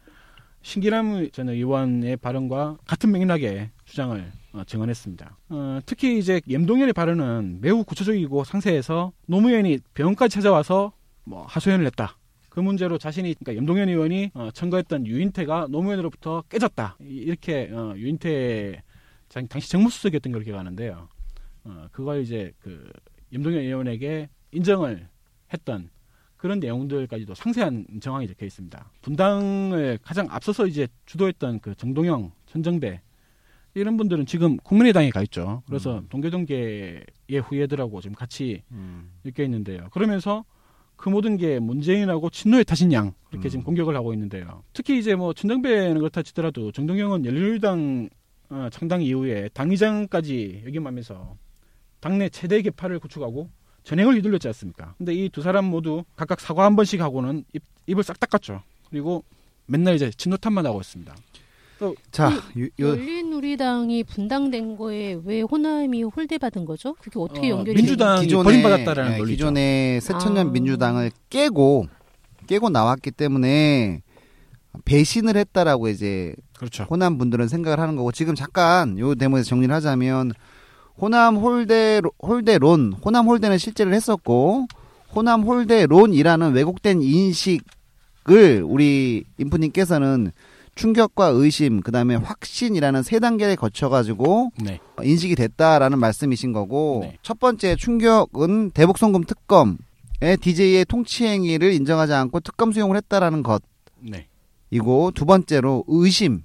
S5: 신기남 전 의원의 발언과 같은 맥락의 주장을 어, 증언했습니다. 어, 특히 이제 염동현의 발언은 매우 구체적이고 상세해서 노무현이 병원까지 찾아와서 뭐 하소연을 했다. 그 문제로 자신이 그러니까 염동현 의원이 어, 청구했던 유인태가 노무현으로부터 깨졌다. 이- 이렇게 어, 유인태 장- 당시 정무수석이었던 걸 기억하는데요. 어, 그걸 이제 그 염동현 의원에게 인정을 했던 그런 내용들까지도 상세한 정황이 적혀 있습니다. 분당을 가장 앞서서 이제 주도했던 그 정동영, 천정배 이런 분들은 지금 국민의당에 가 있죠. 그래서 동교동계의 후예들하고 지금 같이
S3: 음.
S5: 엮여 있는데요. 그러면서 그 모든 게 문재인하고 친노의 탓인 양 그렇게 지금
S3: 음.
S5: 공격을 하고 있는데요. 특히 이제 뭐 천정배는 그렇다 치더라도 정동영은 열린우리당 어, 창당 이후에 당의장까지 역임하면서 당내 최대 개파를 구축하고 전행을 휘둘렸지 않습니까? 근데 이 두 사람 모두 각각 사과 한 번씩 하고는 입, 입을 싹 닦았죠. 그리고 맨날 이제 친노 탓만 하고 있습니다.
S3: 자,
S6: 그
S3: 요, 요
S6: 열린우리당이 분당된 거에 왜 호남이 홀대받은 거죠? 그게 어떻게
S5: 어,
S6: 연결이
S5: 민주당-
S6: 되는
S5: 기존에- 버림받았다라는
S3: 예,
S5: 논리죠.
S3: 기존의 새천년
S6: 아.
S3: 민주당을 깨고 깨고 나왔기 때문에 배신을 했다라고 이제
S5: 그렇죠.
S3: 호남 분들은 생각을 하는 거고 지금 잠깐 요 대목에서 정리를 하자면 호남 홀대 홀대론 호남 홀대는 실제를 했었고 호남 홀대론이라는 왜곡된 인식을 우리 인프님께서는 충격과 의심 그 다음에 확신이라는 세 단계를 거쳐 가지고
S5: 네.
S3: 인식이 됐다라는 말씀이신 거고
S5: 네.
S3: 첫 번째 충격은 대북 송금 특검의 DJ의 통치 행위를 인정하지 않고 특검 수용을 했다라는 것
S5: 네.
S3: 이고 두 번째로 의심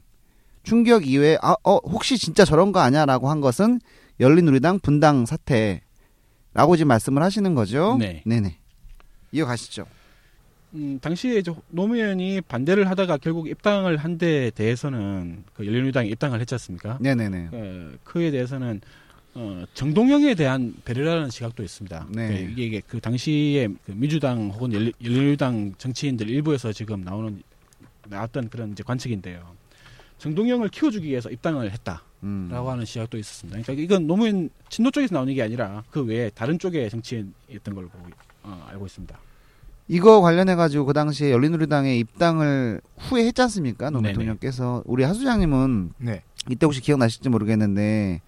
S3: 충격 이외에 아, 어, 혹시 진짜 저런 거 아냐라고 한 것은 열린우리당 분당 사태라고 지금 말씀을 하시는 거죠?
S5: 네.
S3: 네 네. 이어가시죠.
S5: 음, 당시에 이제 노무현이 반대를 하다가 결국 입당을 한 데에 대해서는 그 열린우리당에 입당을 했지 않습니까?
S3: 네네네.
S5: 어, 그에 대해서는 어, 정동영에 대한 배려라는 시각도 있습니다.
S3: 네.
S5: 그 이게, 이게 그 당시에 그 민주당 혹은 열린- 열린우리당 정치인들 일부에서 지금 나오는 나왔던 그런 이제 관측인데요. 정동영을 키워주기 위해서 입당을 했다라고
S3: 음.
S5: 하는 시각도 있었습니다. 그러니까 이건 노무현 친노 쪽에서 나오는 게 아니라 그 외에 다른 쪽의 정치인이었던 걸로 보고 어, 알고 있습니다.
S3: 이거 관련해 가지고 그 당시에 열린우리당에 입당을 후회했지 않습니까? 노무현
S5: 네네.
S3: 대통령께서 우리 하수장님은
S4: 네.
S3: 이때 혹시 기억나실지 모르겠는데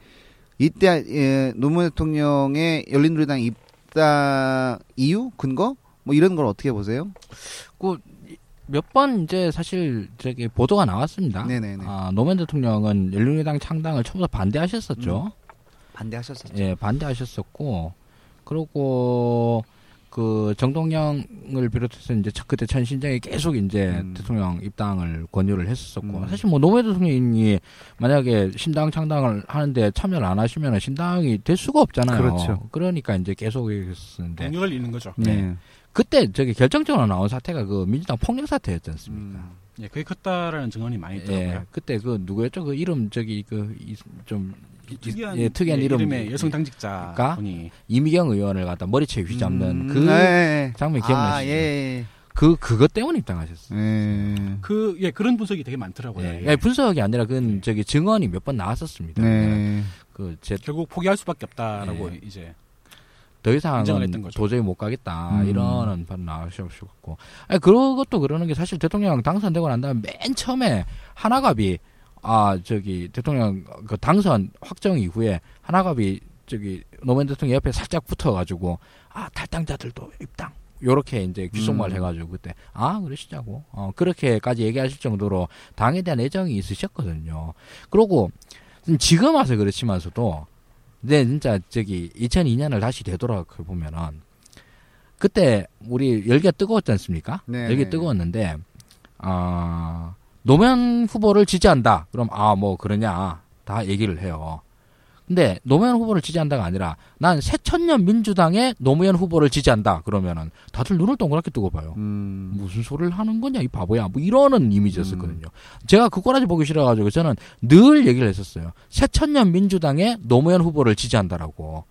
S3: 이때 예, 노무현 대통령의 열린우리당 입당 이유 근거 뭐 이런 걸 어떻게 보세요?
S4: 몇번 이제 사실 저기 보도가 나왔습니다.
S3: 네네네.
S4: 아, 노무현 대통령은 열린우리당 창당을 처음부터 반대하셨었죠.
S3: 반대하셨었죠.
S4: 예, 반대하셨었고, 그리고 그 정동영을 비롯해서 이제 저- 그때 천신정이 계속 이제
S3: 음.
S4: 대통령 입당을 권유를 했었고,
S3: 음.
S4: 사실 뭐 노무현 대통령이 만약에 신당 창당을 하는데 참여를 안 하시면 신당이 될 수가 없잖아요.
S3: 그렇죠.
S4: 그러니까 이제 계속 했었는데,
S5: 동력을 잃는 거죠.
S3: 네.
S4: 그때 저기 결정적으로 나온 사태가 그 민주당 폭력 사태였지 않습니까?
S3: 음.
S5: 예, 그게 컸다라는 증언이 많이 있더라고요.
S4: 예, 그때 그 누구였죠? 그 이름 저기 그 좀
S5: 특이한,
S4: 예, 특이한
S5: 예,
S4: 이름
S5: 이름 의 여성 당직자
S4: 가? 이미경 의원을 갖다 머리채 휘잡는
S3: 음,
S4: 그
S3: 네.
S4: 장면
S3: 아,
S4: 기억나시죠?
S3: 예.
S4: 그 그것 때문에 입당하셨어요.
S3: 예.
S5: 그 예, 그런 분석이 되게 많더라고요.
S4: 예,
S5: 예.
S4: 예, 분석이 아니라 그건 저기 증언이 몇 번 나왔었습니다.
S3: 네.
S4: 그제
S5: 결국 포기할 수밖에 없다라고
S4: 예.
S5: 이제
S4: 더 이상은. 도저히 못 가겠다
S3: 음.
S4: 이러는 반 나오셨고, 아니 그것도 그러는 게 사실 대통령 당선되고 난 다음에 맨 처음에 하나갑이 아 저기 대통령 그 당선 확정 이후에 하나갑이 저기 노무현 대통령 옆에 살짝 붙어가지고 아 탈당자들도 입당 요렇게 이제 귓속말
S3: 음.
S4: 해가지고 그때 아 그러시자고 어 그렇게까지 얘기하실 정도로 당에 대한 애정이 있으셨거든요. 그리고 지금 와서 그렇지만서도 근데 진짜 저기 2002년을 다시 되돌아가 보면은 그때 우리 열기가 뜨거웠지 않습니까?
S3: 네.
S4: 열기 뜨거웠는데 아 노무현 후보를 지지한다. 그럼 아 뭐 그러냐 다 얘기를 해요. 근데 노무현 후보를 지지한다가 아니라 난 새천년 민주당의 노무현 후보를 지지한다. 그러면은 다들 눈을 동그랗게 뜨고 봐요.
S3: 음.
S4: 무슨 소리를 하는 거냐 이 바보야 뭐 이러는 이미지였었거든요 제가 그 꼬라지 보기 싫어가지고 저는 늘 얘기를 했었어요 새천년 민주당의 노무현 후보를 지지한다라고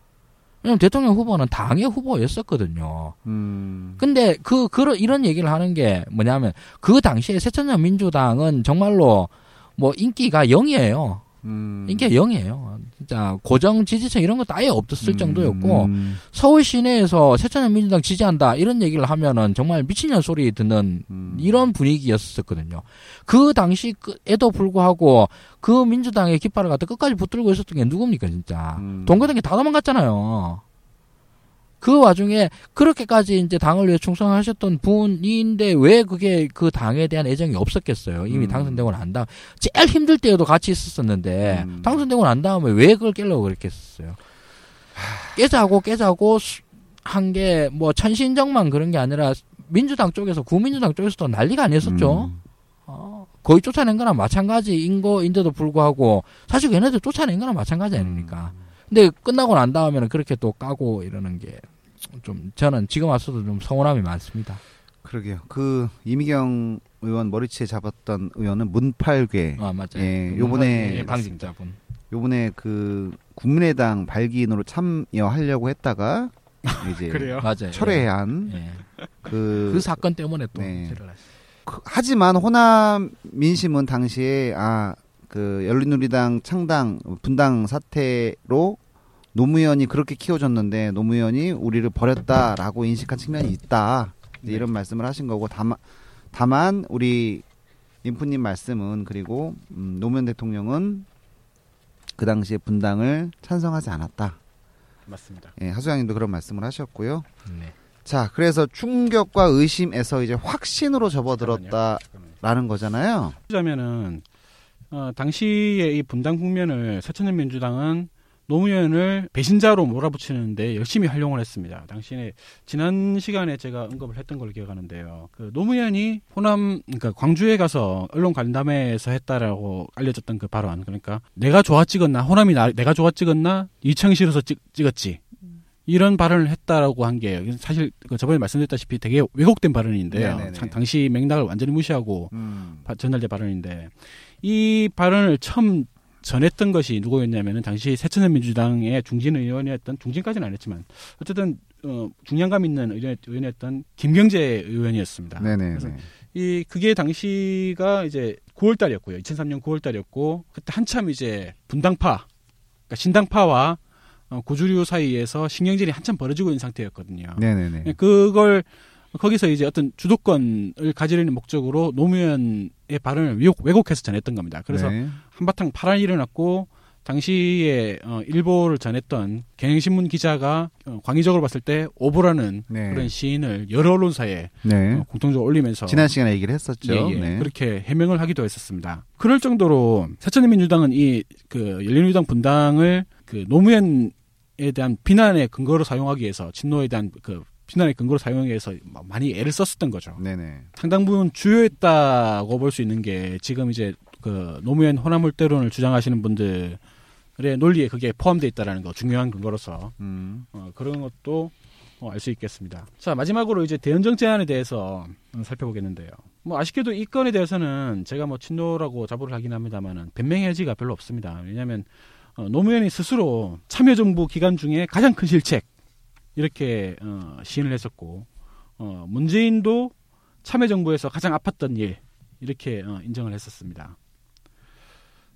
S4: 왜냐면 대통령 후보는 당의 후보였었거든요
S3: 음.
S4: 근데 그 그런 이런 얘기를 하는 게 뭐냐면 그 당시에 새천년 민주당은 정말로 뭐 인기가 0이에요
S3: 음.
S4: 인기가 0이에요 진짜 고정 지지층 이런 것도 아예 없었을
S3: 음.
S4: 정도였고
S3: 음.
S4: 서울 시내에서 새천년 민주당 지지한다 이런 얘기를 하면은 정말 미친년 소리 듣는
S3: 음.
S4: 이런 분위기였었거든요. 그 당시에도 불구하고 그 민주당의 깃발을 갖다 끝까지 붙들고 있었던 게 누굽니까 진짜
S3: 음.
S4: 동교동이 다 도망갔잖아요. 그 와중에 그렇게까지 이제 당을 위해 충성하셨던 분인데 왜 그게 그 당에 대한 애정이 없었겠어요. 이미
S3: 음.
S4: 당선되고 난 다음 제일 힘들 때에도 같이 있었었는데
S3: 음.
S4: 당선되고 난 다음에 왜 그걸 깨려고 그랬겠어요. 깨자고 깨자고 한 게 뭐 천신정만 그런 게 아니라 민주당 쪽에서 구민주당 쪽에서도 난리가 아니었었죠.
S3: 음.
S4: 어, 거의 쫓아낸 거랑 마찬가지인 거인데도 불구하고 사실 걔네들 쫓아낸 거랑 마찬가지 아닙니까? 근데 끝나고 난 다음에는 그렇게 또 까고 이러는 게 좀 저는 지금 와서도 좀 서운함이 많습니다.
S3: 그러게요. 그 이미경 의원 머리채 잡았던 의원은 문팔괴.
S4: 아 맞아요.
S3: 예,
S4: 그
S3: 요번에
S4: 예, 당직자분.
S3: 요번에 그 국민의당 발기인으로 참여하려고 했다가 [laughs] 이제
S5: 그래요.
S4: 맞아요.
S3: 철회한
S4: 예.
S3: 그,
S4: 그 사건 때문에 또
S3: 네. 그- 하지만 호남 민심은 당시에 아그 열린우리당 창당 분당 사태로 노무현이 그렇게 키워줬는데 노무현이 우리를 버렸다라고 인식한 측면이 있다. 이제 이런 말씀을 하신 거고 다만 다만 우리 인프님 말씀은 그리고 음, 노무현 대통령은 그 당시에 분당을 찬성하지 않았다.
S5: 맞습니다.
S3: 예, 하수양님도 그런 말씀을 하셨고요.
S4: 네.
S3: 자, 그래서 충격과 의심에서 이제 확신으로 접어들었다라는
S5: 잠깐만요.
S3: 거잖아요.
S5: 그러자면은 어, 당시에 이 분당 국면을 새천년 민주당은 노무현을 배신자로 몰아붙이는데 열심히 활용을 했습니다. 당시에 지난 시간에 제가 언급을 했던 걸로 기억하는데요. 그 노무현이 호남 그러니까 광주에 가서 언론 간담회에서 했다라고 알려졌던 그 발언 그러니까 내가 좋아 찍었나 호남이 나, 내가 좋아 찍었나 싫어서 찍, 찍었지 이런 발언을 했다라고 한 게 사실 그 저번에 말씀드렸다시피 되게 왜곡된 발언인데요.
S3: 네네네.
S5: 참 당시 맥락을 완전히 무시하고
S3: 음.
S5: 바- 전달된 발언인데 이 발언을 처음 전했던 것이 누구였냐면은 당시 새천년 민주당의 중진 의원이었던 중진까지는 안 했지만 어쨌든 어, 중량감 있는 의원, 의원이었던 김경재 의원이었습니다.
S3: 네네.
S5: 그래서 이 그게 당시가 이제 9월 달이었고요. 2003년 9월 달이었고 그때 한참 이제 분당파 그러니까 신당파와 어, 고주류 사이에서 신경질이 한참 벌어지고 있는 상태였거든요.
S3: 네네네.
S5: 예, 그걸 거기서 이제 어떤 주도권을 가지려는 목적으로 노무현의 발언을 왜곡, 왜곡 해서 전했던 겁니다. 그래서
S3: 네.
S5: 한바탕 파란이 일어났고 당시에 어, 일보를 전했던 경향신문 기자가 어, 광의적으로 봤을 때 오보라는
S3: 네.
S5: 그런 시인을 여러 언론사에
S3: 네.
S5: 어, 공통적으로 올리면서
S3: 지난 시간에 얘기를 했었죠.
S5: 예, 예.
S3: 네.
S5: 그렇게 해명을 하기도 했었습니다. 그럴 정도로 새천년민주당은 이 그 열린우리당 분당을 그 노무현에 대한 비난의 근거로 사용하기 위해서 진노에 대한 그 비난의 근거로 사용하기 위해서 많이 애를 썼었던 거죠.
S3: 네네.
S5: 상당 부분 주요했다고 볼 수 있는 게 지금 이제 그 노무현 호남물대론을 주장하시는 분들의 논리에 그게 포함되어 있다라는 거 중요한 근거로서
S3: 음.
S5: 어, 그런 것도 알수 있겠습니다. 자 마지막으로 이제 대연정 제안에 대해서 음, 살펴보겠는데요. 뭐 아쉽게도 이 건에 대해서는 제가 뭐 친노라고 자부를 하긴 합니다만은 변명의 여지가 별로 없습니다. 왜냐하면 어, 노무현이 스스로 참여정부 기간 중에 가장 큰 실책 이렇게 어, 시인을 했었고 어, 문재인도 참여정부에서 가장 아팠던 일 이렇게 어, 인정을 했었습니다.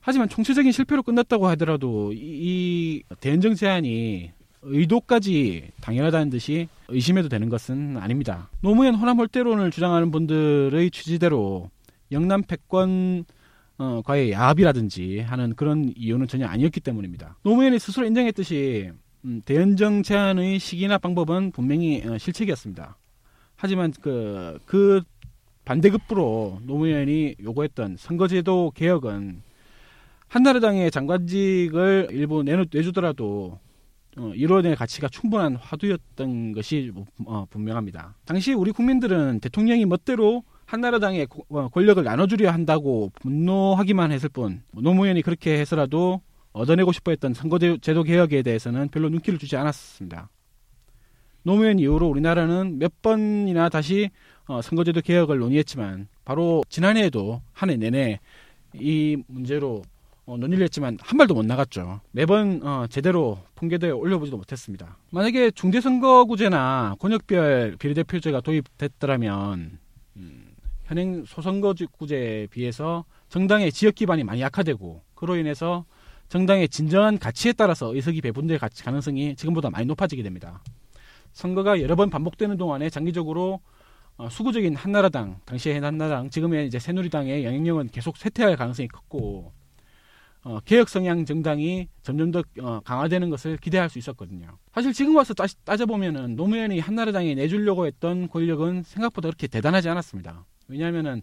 S5: 하지만 총체적인 실패로 끝났다고 하더라도 이, 이 대연정 제안이 의도까지 당연하다는 듯이 의심해도 되는 것은 아닙니다. 노무현 호남 홀대론을 주장하는 분들의 취지대로 영남 패권 어, 과의 야합이라든지 하는 그런 이유는 전혀 아니었기 때문입니다. 노무현이 스스로 인정했듯이 음, 대연정 제안의 시기나 방법은 분명히 어, 실책이었습니다. 하지만 그, 그 반대급부로 노무현이 요구했던 선거제도 개혁은 한나라당의 장관직을 일부 내주더라도 어, 이론의 가치가 충분한 화두였던 것이 어, 분명합니다. 당시 우리 국민들은 대통령이 멋대로 한나라당의 고- 어, 권력을 나눠주려 한다고 분노하기만 했을 뿐 노무현이 그렇게 해서라도 얻어내고 싶어 했던 선거제도 개혁에 대해서는 별로 눈길을 주지 않았습니다. 노무현 이후로 우리나라는 몇 번이나 다시 어, 선거제도 개혁을 논의했지만 바로 지난해에도 한 해 내내 이 문제로 어, 논의를 했지만 한 발도 못 나갔죠. 매번 어, 제대로 통계대에 올려보지도 못했습니다. 만약에 중대선거구제나 권역별 비례대표제가 도입됐더라면 음, 현행 소선거구제에 비해서 정당의 지역 기반이 많이 약화되고 그로 인해서 정당의 진정한 가치에 따라서 의석이 배분될 가- 가능성이 지금보다 많이 높아지게 됩니다. 선거가 여러 번 반복되는 동안에 장기적으로 어, 수구적인 한나라당, 당시의 한나라당, 지금의 이제 새누리당의 영향력은 계속 쇠퇴할 가능성이 컸고 어, 개혁 성향 정당이 점점 더 어, 강화되는 것을 기대할 수 있었거든요. 사실 지금 와서 따, 따져보면은 노무현이 한나라당에 내주려고 했던 권력은 생각보다 그렇게 대단하지 않았습니다. 왜냐하면은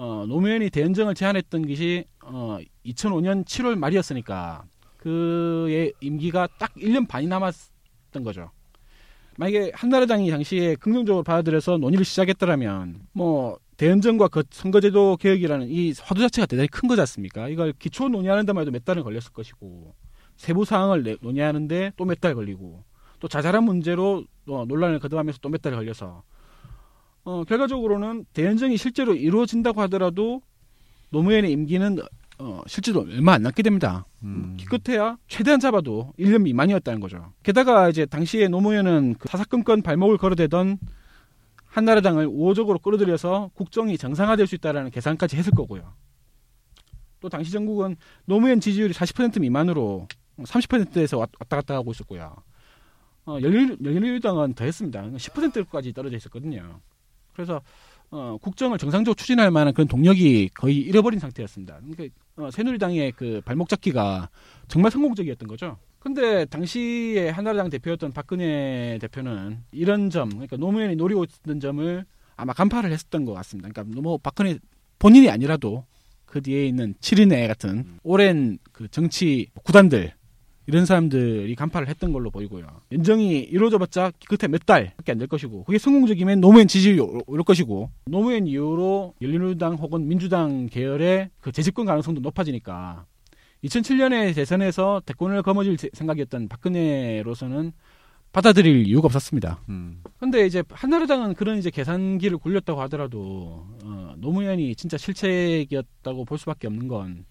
S5: 어, 노무현이 대연정을 제안했던 것이 어, 2005년 7월 말이었으니까 그의 임기가 딱 1년 반이 남았던 거죠. 만약에 한나라당이 당시에 긍정적으로 받아들여서 논의를 시작했더라면 뭐 대연정과 그 선거제도 개혁이라는 이 화두 자체가 대단히 큰 거지 않습니까? 이걸 기초 논의하는 데만 해도 몇 달은 걸렸을 것이고 세부 사항을 내- 논의하는데 또 몇 달 걸리고 또 자잘한 문제로 어, 논란을 거듭하면서 또 몇 달 걸려서 어, 결과적으로는 대연정이 실제로 이루어진다고 하더라도 노무현의 임기는 어, 실제로 얼마 안 남게 됩니다.
S3: 음.
S5: 기껏해야 최대한 잡아도 1년 미만이었다는 거죠. 게다가 이제 당시에 노무현은 그 사사건건 발목을 걸어대던 한나라당을 우호적으로 끌어들여서 국정이 정상화될 수 있다라는 계산까지 했을 거고요. 또 당시 전국은 노무현 지지율이 40% 미만으로 30%에서 왔다 갔다 하고 있었고요. 어, 열린, 열린우리당은 더 했습니다. 10%까지 떨어져 있었거든요. 그래서 어, 국정을 정상적으로 추진할 만한 그런 동력이 거의 잃어버린 상태였습니다. 그러니까 어, 새누리당의 그 발목 잡기가 정말 성공적이었던 거죠. 근데 당시에 한나라당 대표였던 박근혜 대표는 이런 점, 그러니까 노무현이 노리고 있던 점을 아마 간파를 했었던 것 같습니다. 그러니까 뭐 박근혜 본인이 아니라도 그 뒤에 있는 7인회 같은 오랜 그 정치 구단들 이런 사람들이 간파를 했던 걸로 보이고요. 연정이 이루어져봤자 끝에 몇 달밖에 안 될 것이고 그게 성공적이면 노무현 지지율이 오- 오를 것이고 노무현 이후로 열린우리당 혹은 민주당 계열의 그 재집권 가능성도 높아지니까 2007년에 대선에서 대권을 거머쥘 세- 생각이었던 박근혜로서는 받아들일 이유가 없었습니다.
S3: 음.
S5: 근데 이제 한나라당은 그런 이제 계산기를 굴렸다고 하더라도 어, 노무현이 진짜 실책이었다고 볼 수밖에 없는 건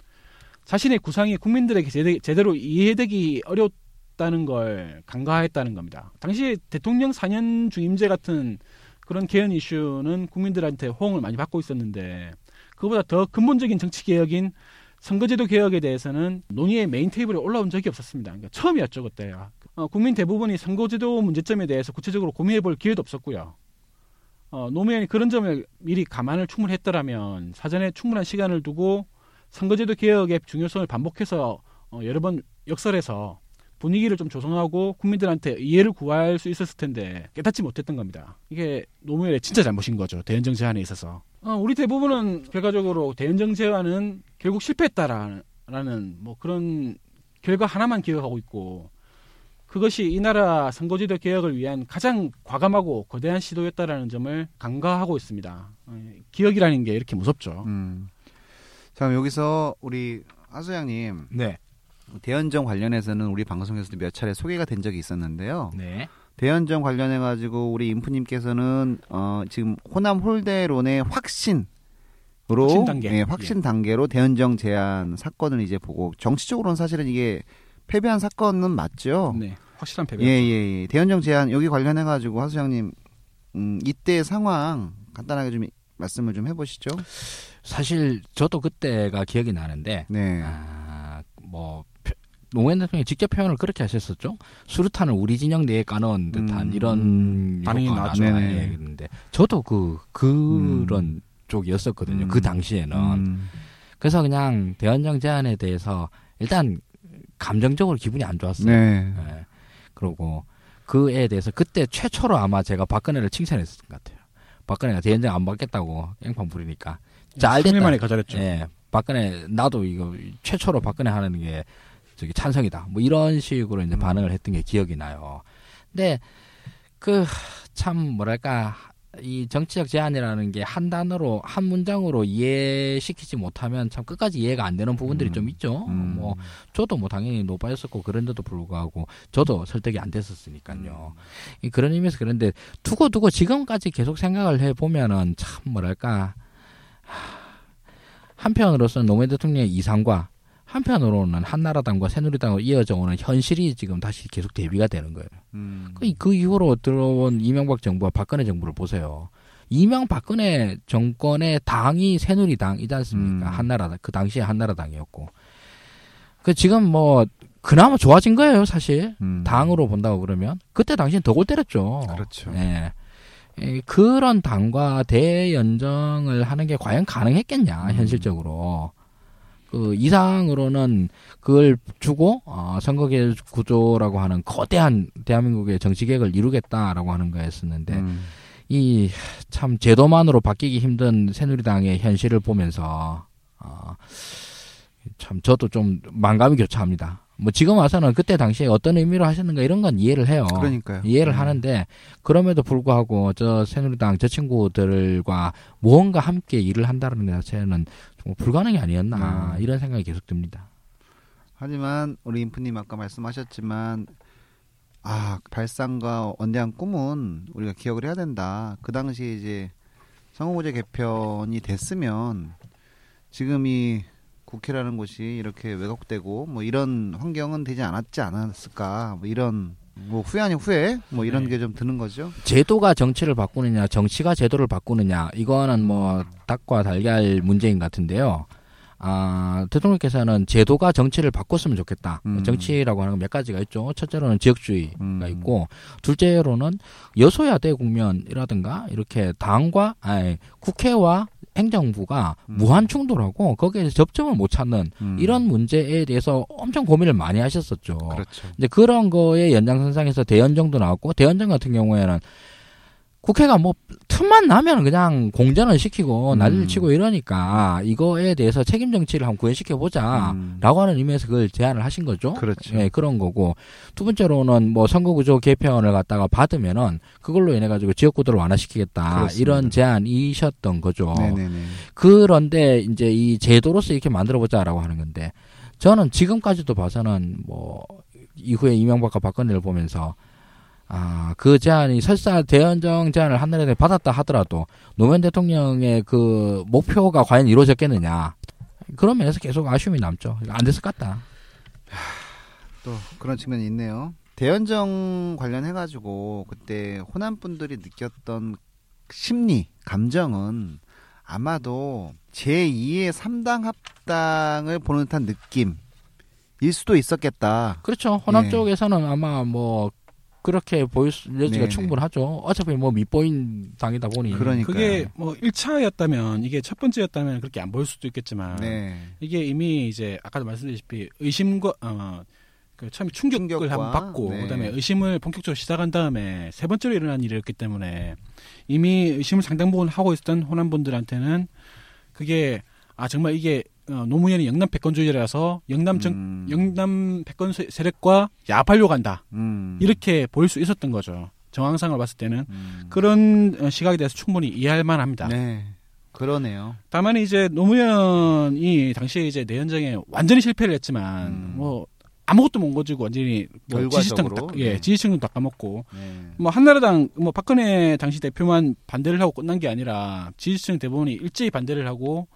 S5: 자신의 구상이 국민들에게 제대, 제대로 이해되기 어려웠다는 걸 간과했다는 겁니다. 당시 대통령 4년 중임제 같은 그런 개헌 이슈는 국민들한테 호응을 많이 받고 있었는데 그보다 더 근본적인 정치 개혁인 선거제도 개혁에 대해서는 논의의 메인 테이블에 올라온 적이 없었습니다. 그러니까 처음이었죠 그때야. 어, 국민 대부분이 선거제도 문제점에 대해서 구체적으로 고민해볼 기회도 없었고요. 어, 노무현이 그런 점을 미리 감안을 충분히 했더라면 사전에 충분한 시간을 두고 선거제도 개혁의 중요성을 반복해서 어, 여러 번 역설해서 분위기를 좀 조성하고 국민들한테 이해를 구할 수 있었을 텐데 깨닫지 못했던 겁니다. 이게 노무현의 진짜 잘못인 거죠. 대연정 제안에 있어서. 어, 우리 대부분은 결과적으로 대연정 제안은 결국 실패했다라는 뭐 그런 결과 하나만 기억하고 있고 그것이 이 나라 선거제도 개혁을 위한 가장 과감하고 거대한 시도였다라는 점을 간과하고 있습니다. 어, 기억이라는 게 이렇게 무섭죠.
S3: 음. 자, 그럼 여기서 우리 하소양님
S4: 네.
S3: 대연정 관련해서는 우리 방송에서도 몇 차례 소개가 된 적이 있었는데요.
S4: 네.
S3: 대연정 관련해 가지고 우리 인프님께서는 어, 지금 호남 홀대론의 확신 으로
S5: 확신 단계.
S3: 예, 확신 단계로 대연정 제안 사건을 이제 보고 정치적으로는 사실은 이게 패배한 사건은 맞죠.
S5: 네, 확실한 패배.
S3: 예, 예, 예. 대연정 제안 여기 관련해 가지고 하수장님 음, 이때 상황 간단하게 좀 말씀을 좀 해 보시죠.
S4: 사실 저도 그때가 기억이 나는데
S3: 네.
S4: 아, 뭐 표- 노무현 대통령이 직접 표현을 그렇게 하셨었죠. 수류탄을 우리 진영 내에 까놓은 듯한
S3: 음,
S4: 이런
S5: 반응이 나왔죠.
S3: 네네.
S4: 했는데 저도 그 그런 쪽이었었거든요.
S3: 음.
S4: 그 당시에는
S3: 음,
S4: 그래서 그냥 대연정 제안에 대해서 일단 감정적으로 기분이 안 좋았어요.
S3: 네.
S4: 예. 그리고 그에 대해서 그때 최초로 아마 제가 박근혜를 칭찬했었던 것 같아요. 박근혜가 대연정 안 받겠다고 앵판 부리니까 잘 됐다.
S5: 만에 거절했죠.
S4: 예, 박근혜 나도 이거 최초로 박근혜 하는 게 저기 찬성이다. 뭐 이런 식으로 이제
S3: 음.
S4: 반응을 했던 게 기억이 나요. 근데 그 참 뭐랄까 이 정치적 제안이라는 게 한 단어로 한 문장으로 이해시키지 못하면 참 끝까지 이해가 안 되는 부분들이
S3: 음.
S4: 좀 있죠.
S3: 음.
S4: 뭐 저도 뭐 당연히 노바였었고 그런데도 불구하고 저도 설득이 안 됐었으니까요. 이 그런 의미에서 그런데 두고 두고 지금까지 계속 생각을 해 보면은 참 뭐랄까 하, 한편으로서는 노무현 대통령의 이상과 한편으로는 한나라당과 새누리당으로 이어져 오는 현실이 지금 다시 계속 대비가 되는 거예요.
S3: 음.
S4: 그, 그 이후로 들어온 이명박 정부와 박근혜 정부를 보세요. 이명 박근혜 정권의 당이 새누리당이지 않습니까?
S3: 음.
S4: 한나라당 그 당시에 한나라당이었고 그 지금 뭐 그나마 좋아진 거예요 사실
S3: 음.
S4: 당으로 본다고 그러면 그때 당시엔 더 골 때렸죠.
S3: 그렇죠.
S4: 예. 이 그런 당과 대연정을 하는 게 과연 가능했겠냐
S3: 음.
S4: 현실적으로 그 이상으로는 그걸 주고 어, 선거개 구조라고 하는 거대한 대한민국의 정치 개혁을 이루겠다라고 하는 거였었는데
S3: 음.
S4: 이참 제도만으로 바뀌기 힘든 새누리당의 현실을 보면서 어, 참 저도 좀 만감이 교차합니다. 뭐 지금 와서는 그때 당시에 어떤 의미로 하셨는가 이런 건 이해를 해요.
S3: 그러니까요.
S4: 이해를
S3: 음.
S4: 하는데 그럼에도 불구하고 저 새누리당 저 친구들과 무언가 함께 일을 한다는 것 자체는 정말 불가능이 아니었나
S3: 음.
S4: 이런 생각이 계속 듭니다.
S3: 하지만 우리 인프님 아까 말씀하셨지만 아 발상과 원대한 꿈은 우리가 기억을 해야 된다. 그 당시에 이제 선거구제 개편이 됐으면 지금 이 국회라는 곳이 이렇게 왜곡되고 뭐 이런 환경은 되지 않았지 않았을까 뭐 이런 뭐 후회 아닌 후회 뭐 이런
S5: 네.
S3: 게좀 드는 거죠.
S4: 제도가 정치를 바꾸느냐 정치가 제도를 바꾸느냐 이거는 뭐 닭과 달걀 문제인 것 같은데요. 아, 대통령께서는 제도가 정치를 바꿨으면 좋겠다.
S3: 음.
S4: 정치라고 하는 건 몇 가지가 있죠. 첫째로는 지역주의가
S3: 음.
S4: 있고, 둘째로는 여소야 대 국면이라든가 이렇게 당과 아니, 국회와 행정부가
S3: 음.
S4: 무한 충돌하고 거기에 접점을 못 찾는
S3: 음.
S4: 이런 문제에 대해서 엄청 고민을 많이 하셨었죠.
S3: 그렇죠.
S4: 이제 그런 거에 연장선상에서 대연정도 나왔고 대연정 같은 경우에는 국회가 뭐 틈만 나면 그냥 공전을 시키고
S3: 음.
S4: 난리를 치고 이러니까 이거에 대해서 책임 정치를 한번 구현시켜 보자.
S3: 음.
S4: 라고 하는 의미에서 그걸 제안을 하신 거죠.
S3: 그렇죠.
S4: 예, 그런 거고. 두 번째로는 뭐 선거구조 개편을 갖다가 받으면은 그걸로 인해 가지고 지역구도를 완화시키겠다.
S3: 그렇습니다.
S4: 이런 제안이셨던 거죠.
S3: 네네네.
S4: 그런데 이제 이 제도로서 이렇게 만들어 보자라고 하는 건데 저는 지금까지도 봐서는 뭐 이후에 이명박과 박근혜를 보면서 아, 그 제안이 설사 대연정 제안을 한나라에 받았다 하더라도 노무현 대통령의 그 목표가 과연 이루어졌겠느냐. 그런 면에서 계속 아쉬움이 남죠. 안 됐을 것 같다.
S3: 또 그런 측면이 있네요. 대연정 관련해가지고 그때 호남 분들이 느꼈던 심리, 감정은 아마도 제2의 3당 합당을 보는 듯한 느낌일 수도 있었겠다.
S4: 그렇죠. 호남
S3: 예.
S4: 쪽에서는 아마 뭐 그렇게 보일 수, 여지가
S3: 네네.
S4: 충분하죠. 어차피 뭐 밑보인 당이다 보니.
S3: 그러니까요.
S5: 그게 뭐 1차였다면 이게 첫 번째였다면 그렇게 안 보일 수도 있겠지만
S3: 네.
S5: 이게 이미 이제 아까도 말씀드렸다시피 의심과 어, 그 처음에 충격을
S3: 충격과,
S5: 한번 받고
S3: 네.
S5: 그다음에 의심을 본격적으로 시작한 다음에 세 번째로 일어난 일이었기 때문에 이미 의심을 상당 부분 하고 있었던 호남 분들한테는 그게 아 정말 이게 어, 노무현이 영남 패권주의라서 영남 정
S3: 음.
S5: 영남 패권 세- 세력과 야합하려고 한다
S3: 음.
S5: 이렇게 보일 수 있었던 거죠 정황상을 봤을 때는
S3: 음.
S5: 그런 어, 시각에 대해서 충분히 이해할 만합니다.
S3: 네. 그러네요.
S5: 다만 이제 노무현이 당시에 이제 내연정에 완전히 실패를 했지만
S3: 음.
S5: 뭐 아무것도 못 가지고 완전히 뭐
S3: 결과적으로,
S5: 지지층 다,
S3: 네.
S5: 예 지지층도 다 까먹고
S3: 네.
S5: 뭐 한나라당 뭐 박근혜 당시 대표만 반대를 하고 끝난 게 아니라 지지층 대부분이 일제히 반대를 하고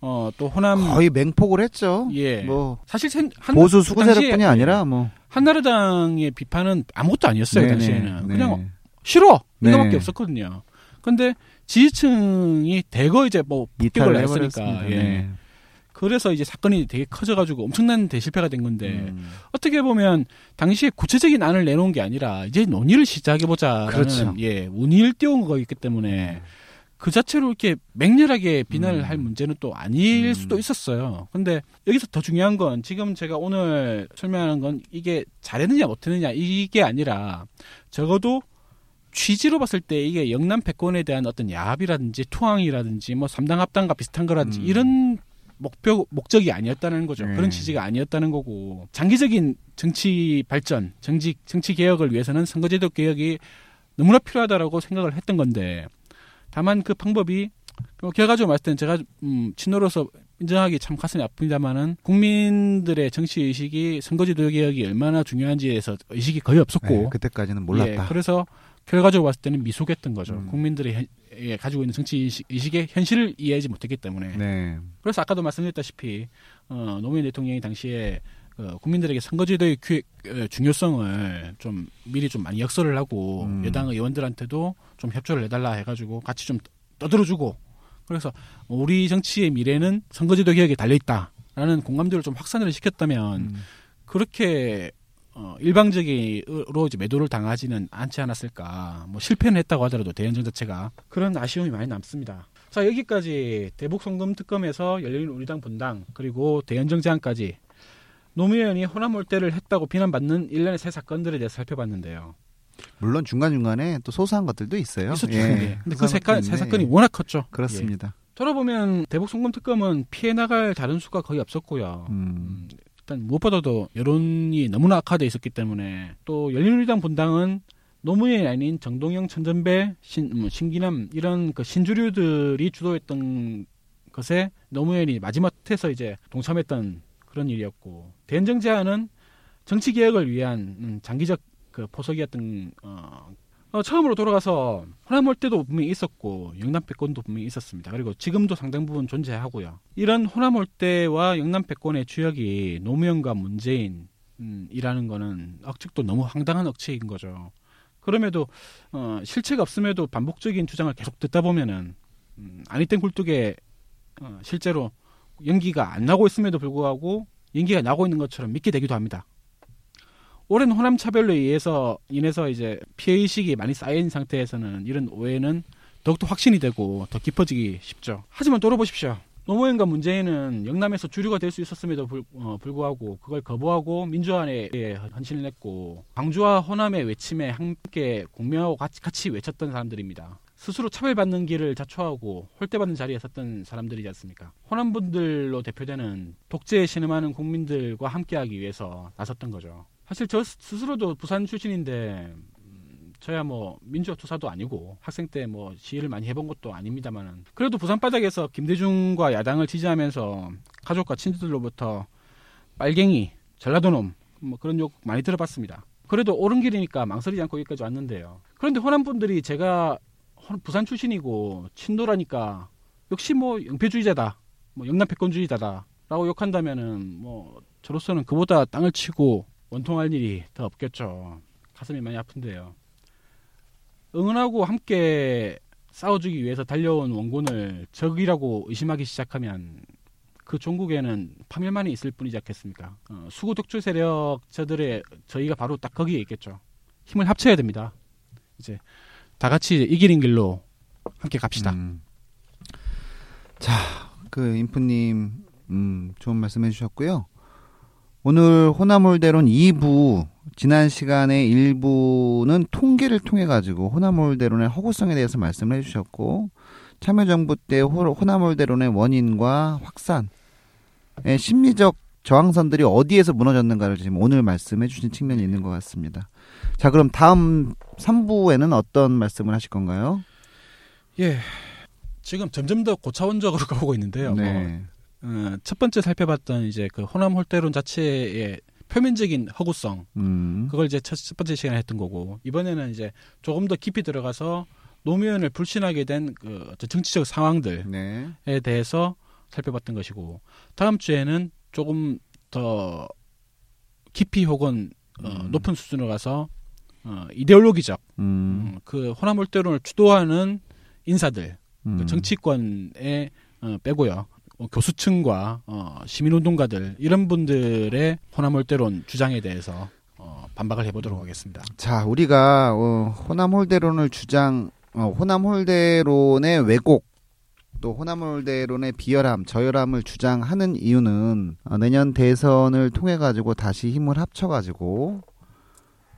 S5: 어 또 호남
S3: 거의 맹폭을 했죠.
S5: 예
S3: 뭐
S5: 사실 한,
S3: 보수
S5: 그
S3: 수구
S5: 당시에
S3: 세력뿐이 아니라 뭐
S5: 한나라당의 비판은 아무것도 아니었어요
S3: 네네.
S5: 당시에는
S3: 네.
S5: 그냥 싫어
S3: 네.
S5: 이거밖에 없었거든요. 근데 지지층이 대거 이제 뭐 폭격을 했으니까. 예.
S3: 네.
S5: 그래서 이제 사건이 되게 커져가지고 엄청난 대실패가 된 건데
S3: 음.
S5: 어떻게 보면 당시에 구체적인 안을 내놓은 게 아니라 이제 논의를 시작해보자라는
S3: 그렇죠.
S5: 예 운의를 띄운 거였기 때문에 그 자체로 이렇게 맹렬하게 비난을
S3: 음.
S5: 할 문제는 또 아닐
S3: 음.
S5: 수도 있었어요. 근데 여기서 더 중요한 건 지금 제가 오늘 설명하는 건 이게 잘했느냐 못했느냐 이게 아니라 적어도 취지로 봤을 때 이게 영남 패권에 대한 어떤 야합이라든지 투항이라든지 뭐 삼당 합당과 비슷한 거라든지
S3: 음.
S5: 이런 목표 목적이 아니었다는 거죠.
S3: 네.
S5: 그런 취지가 아니었다는 거고 장기적인 정치 발전, 정치 정치 개혁을 위해서는 선거제도 개혁이 너무나 필요하다라고 생각을 했던 건데 다만 그 방법이 뭐 결과적으로 봤을 때는 제가 음, 친노로서 인정하기 참 가슴이 아픕니다만은 국민들의 정치 의식이 선거제도 개혁이 얼마나 중요한지에 대해서 의식이 거의 없었고
S3: 네, 그때까지는 몰랐다.
S5: 예, 그래서 결과적으로 봤을 때는 미숙했던 거죠.
S3: 음.
S5: 국민들이 현- 예, 가지고 있는 정치 의식, 의식 의 현실을 이해하지 못했기 때문에.
S3: 네.
S5: 그래서 아까도 말씀드렸다시피 어, 노무현 대통령이 당시에 어, 국민들에게 선거제도의 규- 어, 중요성을 좀 미리 좀 많이 역설을 하고
S3: 음.
S5: 여당 의원들한테도 좀 협조를 해달라 해가지고 같이 좀 떠들어주고 그래서 우리 정치의 미래는 선거제도 개혁에 달려 있다라는 공감대를 좀 확산을 시켰다면
S3: 음.
S5: 그렇게 어, 일방적으로 이제 매도를 당하지는 않지 않았을까. 뭐 실패는 했다고 하더라도 대연정 자체가 그런 아쉬움이 많이 남습니다. 자 여기까지 대북 송금 특검에서 열린 우리당 분당 그리고 대연정 제안까지 노무현이 호남 몰대를 했다고 비난받는 일련의 새 사건들에 대해서 살펴봤는데요.
S3: 물론 중간 중간에 또 소소한 것들도 있어요.
S5: 있었죠.
S3: 예.
S5: 예. 근데 그 세, 새
S3: 있네.
S5: 사건이 워낙 컸죠.
S3: 그렇습니다.
S5: 예. 돌아보면 대북 송금 특검은 피해 나갈 다른 수가 거의 없었고요.
S3: 음.
S5: 음, 일단 무엇보다도 여론이 너무나 악화돼 있었기 때문에 또 열린우리당 분당은 노무현이 아닌 정동영, 천전배, 신, 뭐, 신기남 이런 그 신주류들이 주도했던 것에 노무현이 마지막에서 이제 동참했던 그런 일이었고 대연정 제안은 정치 개혁을 위한 음, 장기적 그 포석이었던 어, 어, 처음으로 돌아가서 호남 몰대도 분명히 있었고 영남 패권도 분명히 있었습니다. 그리고 지금도 상당 부분 존재하고요. 이런 호남 몰대와 영남 패권의 주역이 노무현과 문재인 음, 이라는 거는 억측도 너무 황당한 억측인 거죠. 그럼에도 어, 실체가 없음에도 반복적인 주장을 계속 듣다 보면은 음, 아니땐 굴뚝에 어, 실제로 연기가 안 나고 있음에도 불구하고 연기가 나고 있는 것처럼 믿게 되기도 합니다. 오랜 호남 차별로 인해서 인해서 이제 피해 의식이 많이 쌓인 상태에서는 이런 오해는 더욱더 확신이 되고 더 깊어지기 쉽죠. 하지만 돌아보십시오. 노무현과 문재인은 영남에서 주류가 될 수 있었음에도 불, 어, 불구하고 그걸 거부하고 민주화에 헌신을 했고 광주와 호남의 외침에 함께 공명하고 같이, 같이 외쳤던 사람들입니다. 스스로 차별받는 길을 자초하고 홀대받는 자리에 섰던 사람들이지 않습니까? 호남 분들로 대표되는 독재에 신음하는 국민들과 함께하기 위해서 나섰던 거죠. 사실 저 스스로도 부산 출신인데 음, 저야 뭐 민주화 투사도 아니고 학생 때 뭐 시위를 많이 해본 것도 아닙니다만은 그래도 부산 바닥에서 김대중과 야당을 지지하면서 가족과 친구들로부터 빨갱이, 전라도놈 뭐 그런 욕 많이 들어봤습니다. 그래도 옳은 길이니까 망설이지 않고 여기까지 왔는데요. 그런데 호남 분들이 제가 호- 부산 출신이고 친노라니까 역시 뭐 영패주의자다, 뭐 영남 패권주의자다라고 욕한다면은 뭐 저로서는 그보다 땅을 치고 원통할 일이 더 없겠죠. 가슴이 많이 아픈데요. 응원하고 함께 싸워주기 위해서 달려온 원군을 적이라고 의심하기 시작하면 그 종국에는 파멸만이 있을 뿐이지 않겠습니까? 어, 수구 독주 세력 저들의 저희가 바로 딱 거기에 있겠죠. 힘을 합쳐야 됩니다. 이제 다 같이 이기는 길로 함께 갑시다.
S3: 음. 자, 그 인프님, 음, 좋은 말씀 해주셨고요. 오늘 호남홀대론 2부, 지난 시간에 1부는 통계를 통해 가지고 호남홀대론의 허구성에 대해서 말씀을 해주셨고, 참여정부 때 호- 호남홀대론의 원인과 확산, 의 심리적 저항선들이 어디에서 무너졌는가를 지금 오늘 말씀해 주신 측면이 있는 것 같습니다. 자, 그럼 다음 3부에는 어떤 말씀을 하실 건가요?
S5: 예. 지금 점점 더 고차원적으로 [laughs] 가고 있는데요. 뭐
S3: 네.
S5: 어, 첫 번째 살펴봤던 이제 그 호남 홀대론 자체의 표면적인 허구성
S3: 음.
S5: 그걸 이제 첫, 첫 번째 시간에 했던 거고 이번에는 이제 조금 더 깊이 들어가서 노무현을 불신하게 된 그 정치적 상황들에
S3: 네.
S5: 대해서 살펴봤던 것이고 다음 주에는 조금 더 깊이 혹은 어,
S3: 음.
S5: 높은 수준으로 가서 어, 이데올로기적
S3: 음.
S5: 음, 그 호남 홀대론을 주도하는 인사들
S3: 음.
S5: 그 정치권에 어, 빼고요. 어, 교수층과 어, 시민운동가들 이런 분들의 호남홀대론 주장에 대해서 어, 반박을 해보도록 하겠습니다.
S3: 자, 우리가 어, 호남홀대론을 주장, 어, 호남홀대론의 왜곡, 또 호남홀대론의 비열함, 저열함을 주장하는 이유는 어, 내년 대선을 통해 가지고 다시 힘을 합쳐 가지고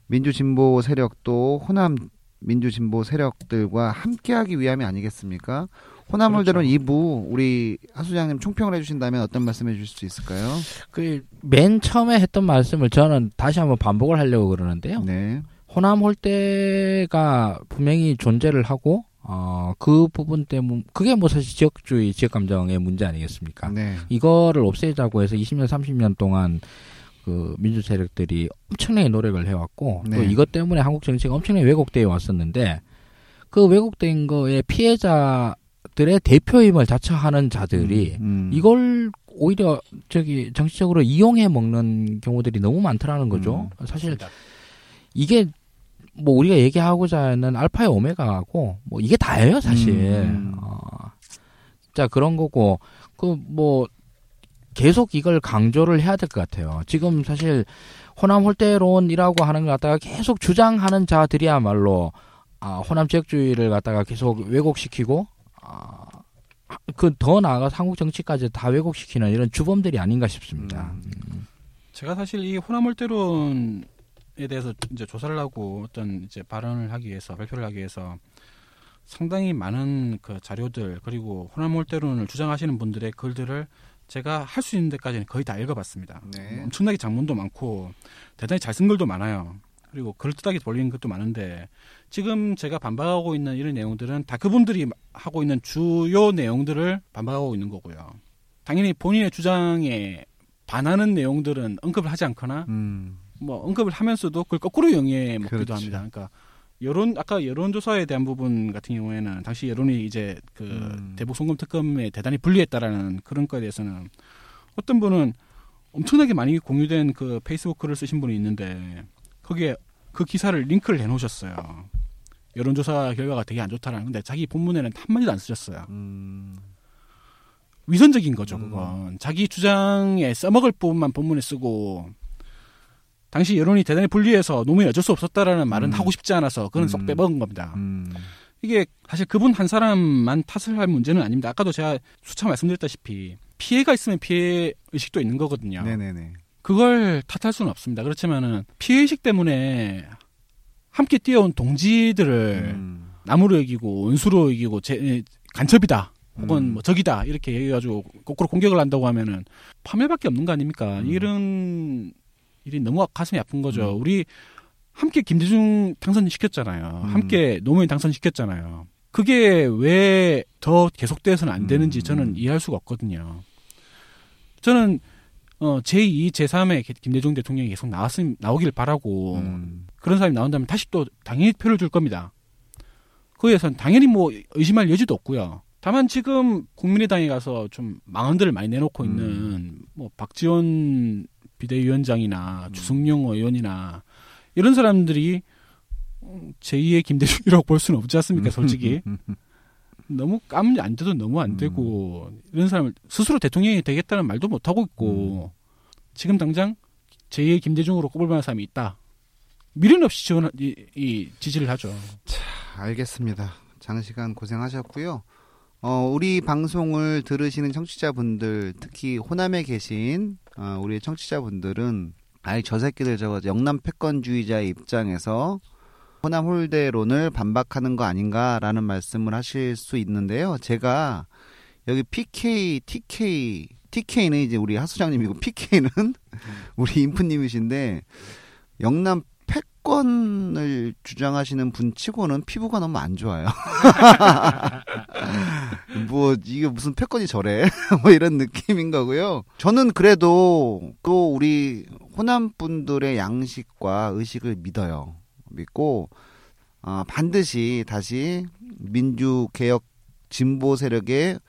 S3: 민주진보 세력도 호남 민주진보 세력들과 함께하기 위함이 아니겠습니까? 호남홀대론
S5: 그렇죠.
S3: 2부 우리 하수장님 총평을 해주신다면 어떤 말씀해 주실 수 있을까요?
S4: 그 맨 처음에 했던 말씀을 저는 다시 한번 반복을 하려고 그러는데요.
S3: 네,
S4: 호남 홀대가 분명히 존재를 하고 어, 그 부분 때문 그게 뭐 사실 지역주의 지역 감정의 문제 아니겠습니까?
S3: 네,
S4: 이거를 없애자고 해서 20년 30년 동안 그 민주 세력들이 엄청나게 노력을 해왔고 또
S3: 네.
S4: 이것 때문에 한국 정치가 엄청나게 왜곡되어 왔었는데 그 왜곡된 거에 피해자들의 대표임을 자처하는 자들이
S3: 음,
S4: 이걸 오히려 저기 정치적으로 이용해 먹는 경우들이 너무 많더라는 거죠.
S3: 음,
S4: 사실 이게 뭐 우리가 얘기하고자 하는 알파의 오메가고 뭐 이게 다예요 사실.
S3: 음.
S4: 어, 자 그런 거고 그 뭐 계속 이걸 강조를 해야 될 것 같아요. 지금 사실 호남 홀대론이라고 하는 걸 갖다가 계속 주장하는 자들이야말로 아, 호남 지역주의를 갖다가 계속 왜곡시키고 아, 그 더 나아가서 한국 정치까지 다 왜곡시키는 이런 주범들이 아닌가 싶습니다.
S3: 음.
S5: 제가 사실 이 호남 홀대론에 대해서 이제 조사를 하고 어떤 이제 발언을 하기 위해서 발표를 하기 위해서 상당히 많은 그 자료들 그리고 호남홀대론을 주장하시는 분들의 글들을 제가 할 수 있는 데까지는 거의 다 읽어봤습니다.
S3: 네.
S5: 엄청나게 장문도 많고 대단히 잘 쓴 글도 많아요. 그리고 그럴듯하게 돌리는 것도 많은데 지금 제가 반박하고 있는 이런 내용들은 다 그분들이 하고 있는 주요 내용들을 반박하고 있는 거고요. 당연히 본인의 주장에 반하는 내용들은 언급을 하지 않거나
S3: 음,
S5: 뭐 언급을 하면서도 그걸 거꾸로 영위해 먹기도
S3: 그렇죠.
S5: 합니다. 그러니까 여론 아까 여론조사에 대한 부분 같은 경우에는 당시 여론이 이제 그
S3: 음.
S5: 대북 송금 특검에 대단히 불리했다라는 그런 거에 대해서는 어떤 분은 엄청나게 많이 공유된 그 페이스북 글을 쓰신 분이 있는데 거기에 그 기사를 링크를 해놓으셨어요. 여론조사 결과가 되게 안 좋다라는 근데 자기 본문에는 한 마디도 안 쓰셨어요.
S3: 음,
S5: 위선적인 거죠.
S3: 음.
S5: 그건 자기 주장에 써먹을 부분만 본문에 쓰고 당시 여론이 대단히 불리해서 노무현이 어쩔 수 없었다라는 말은
S3: 음.
S5: 하고 싶지 않아서 그건 쏙
S3: 음.
S5: 빼먹은 겁니다.
S3: 음.
S5: 이게 사실 그분 한 사람만 탓을 할 문제는 아닙니다. 아까도 제가 수차 말씀드렸다시피 피해가 있으면 피해 의식도 있는 거거든요.
S3: 네네네.
S5: 그걸 탓할 수는 없습니다. 그렇지만은 피해 의식 때문에 함께 뛰어온 동지들을
S3: 음.
S5: 나무로 여기고 원수로 여기고 제, 간첩이다. 혹은
S3: 음.
S5: 뭐 적이다 이렇게 얘기해가지고 거꾸로 공격을 한다고 하면은 파멸밖에 없는 거 아닙니까?
S3: 음.
S5: 이런 일이 너무 가슴이 아픈 거죠.
S3: 음.
S5: 우리 함께 김대중 당선시켰잖아요.
S3: 음.
S5: 함께 노무현 당선시켰잖아요. 그게 왜 더 계속돼서는 안 되는지
S3: 음.
S5: 저는 이해할 수가 없거든요. 저는 어 제2, 제3의 김대중 대통령이 계속 나왔음 나오길 바라고
S3: 음.
S5: 그런 사람이 나온다면 다시 또 당연히 표를 줄 겁니다. 그에선 당연히 뭐 의심할 여지도 없고요. 다만 지금 국민의당에 가서 좀 망언들을 많이 내놓고
S3: 음.
S5: 있는 뭐 박지원 비대위원장이나
S3: 음.
S5: 주승용 의원이나 이런 사람들이 음, 제2의 김대중이라고 볼 수는 없지 않습니까? 솔직히 [laughs] 너무 까면 안 돼도 너무 안
S3: 음.
S5: 되고 이런 사람을 스스로 대통령이 되겠다는 말도 못 하고 있고 지금 당장 제2의 김대중으로 꼽을 만한 사람이 있다. 미련 없이 지원 이, 이 지지를 하죠.
S3: 알겠습니다. 장시간 고생하셨고요. 어, 우리 방송을 들으시는 청취자분들, 특히 호남에 계신 어, 우리 청취자분들은 아이 저 새끼들 저거 영남 패권주의자의 입장에서 호남 홀대론을 반박하는 거 아닌가라는 말씀을 하실 수 있는데요. 제가 여기 PK, TK, TK는 이제 우리 하수장님이고 PK는 [laughs] 우리 인프님이신데 영남 패권을 주장하시는 분 치고는 피부가 너무 안 좋아요. [laughs] 뭐 이게 무슨 패권이 저래? [laughs] 뭐 이런 느낌인 거고요. 저는 그래도 또 우리 호남 분들의 양식과 의식을 믿어요. 믿고 아, 반드시 다시 민주 개혁 진보 세력의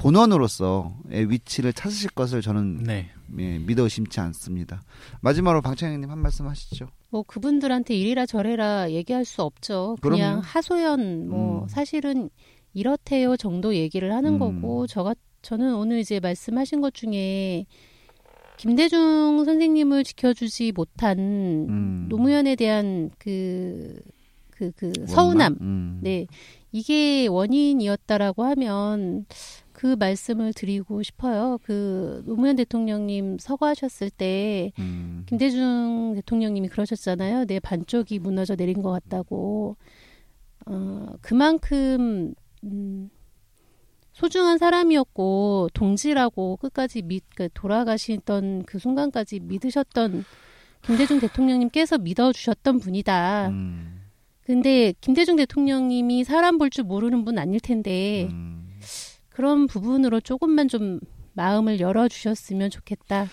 S3: 본원으로서의 위치를 찾으실 것을 저는
S5: 네.
S3: 예, 믿어 의심치 않습니다. 마지막으로 방창현님 한 말씀 하시죠.
S6: 뭐 그분들한테 이리라 저래라 얘기할 수 없죠. 그냥
S3: 그럼요.
S6: 하소연 뭐
S3: 음.
S6: 사실은 이렇대요 정도 얘기를 하는
S3: 음.
S6: 거고 저가 저는 오늘 이제 말씀하신 것 중에 김대중 선생님을 지켜주지 못한
S3: 음.
S6: 노무현에 대한 그 그그 서운함
S3: 음.
S6: 네 이게 원인이었다라고 하면 그 말씀을 드리고 싶어요. 그 노무현 대통령님 서거하셨을 때
S3: 음.
S6: 김대중 대통령님이 그러셨잖아요. 내 반쪽이 무너져 내린 것 같다고. 어, 그만큼 음, 소중한 사람이었고 동지라고 끝까지 믿, 그 돌아가시던 그 순간까지 믿으셨던 김대중 대통령님께서 믿어주셨던 분이다.
S3: 음.
S6: 근데 김대중 대통령님이 사람 볼 줄 모르는 분 아닐 텐데
S3: 음.
S6: 그런 부분으로 조금만 좀 마음을 열어 주셨으면 좋겠다.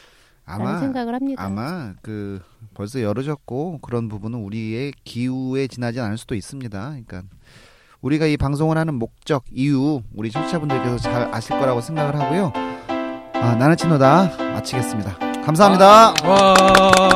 S6: 라는
S3: 아마
S6: 생각을 합니다.
S3: 아마 그 벌써 열어졌고 그런 부분은 우리의 기후에 지나지 않을 수도 있습니다. 그러니까 우리가 이 방송을 하는 목적 이유 우리 청취자분들께서 잘 아실 거라고 생각을 하고요. 아, 나는 친노다 마치겠습니다. 감사합니다.
S5: 와.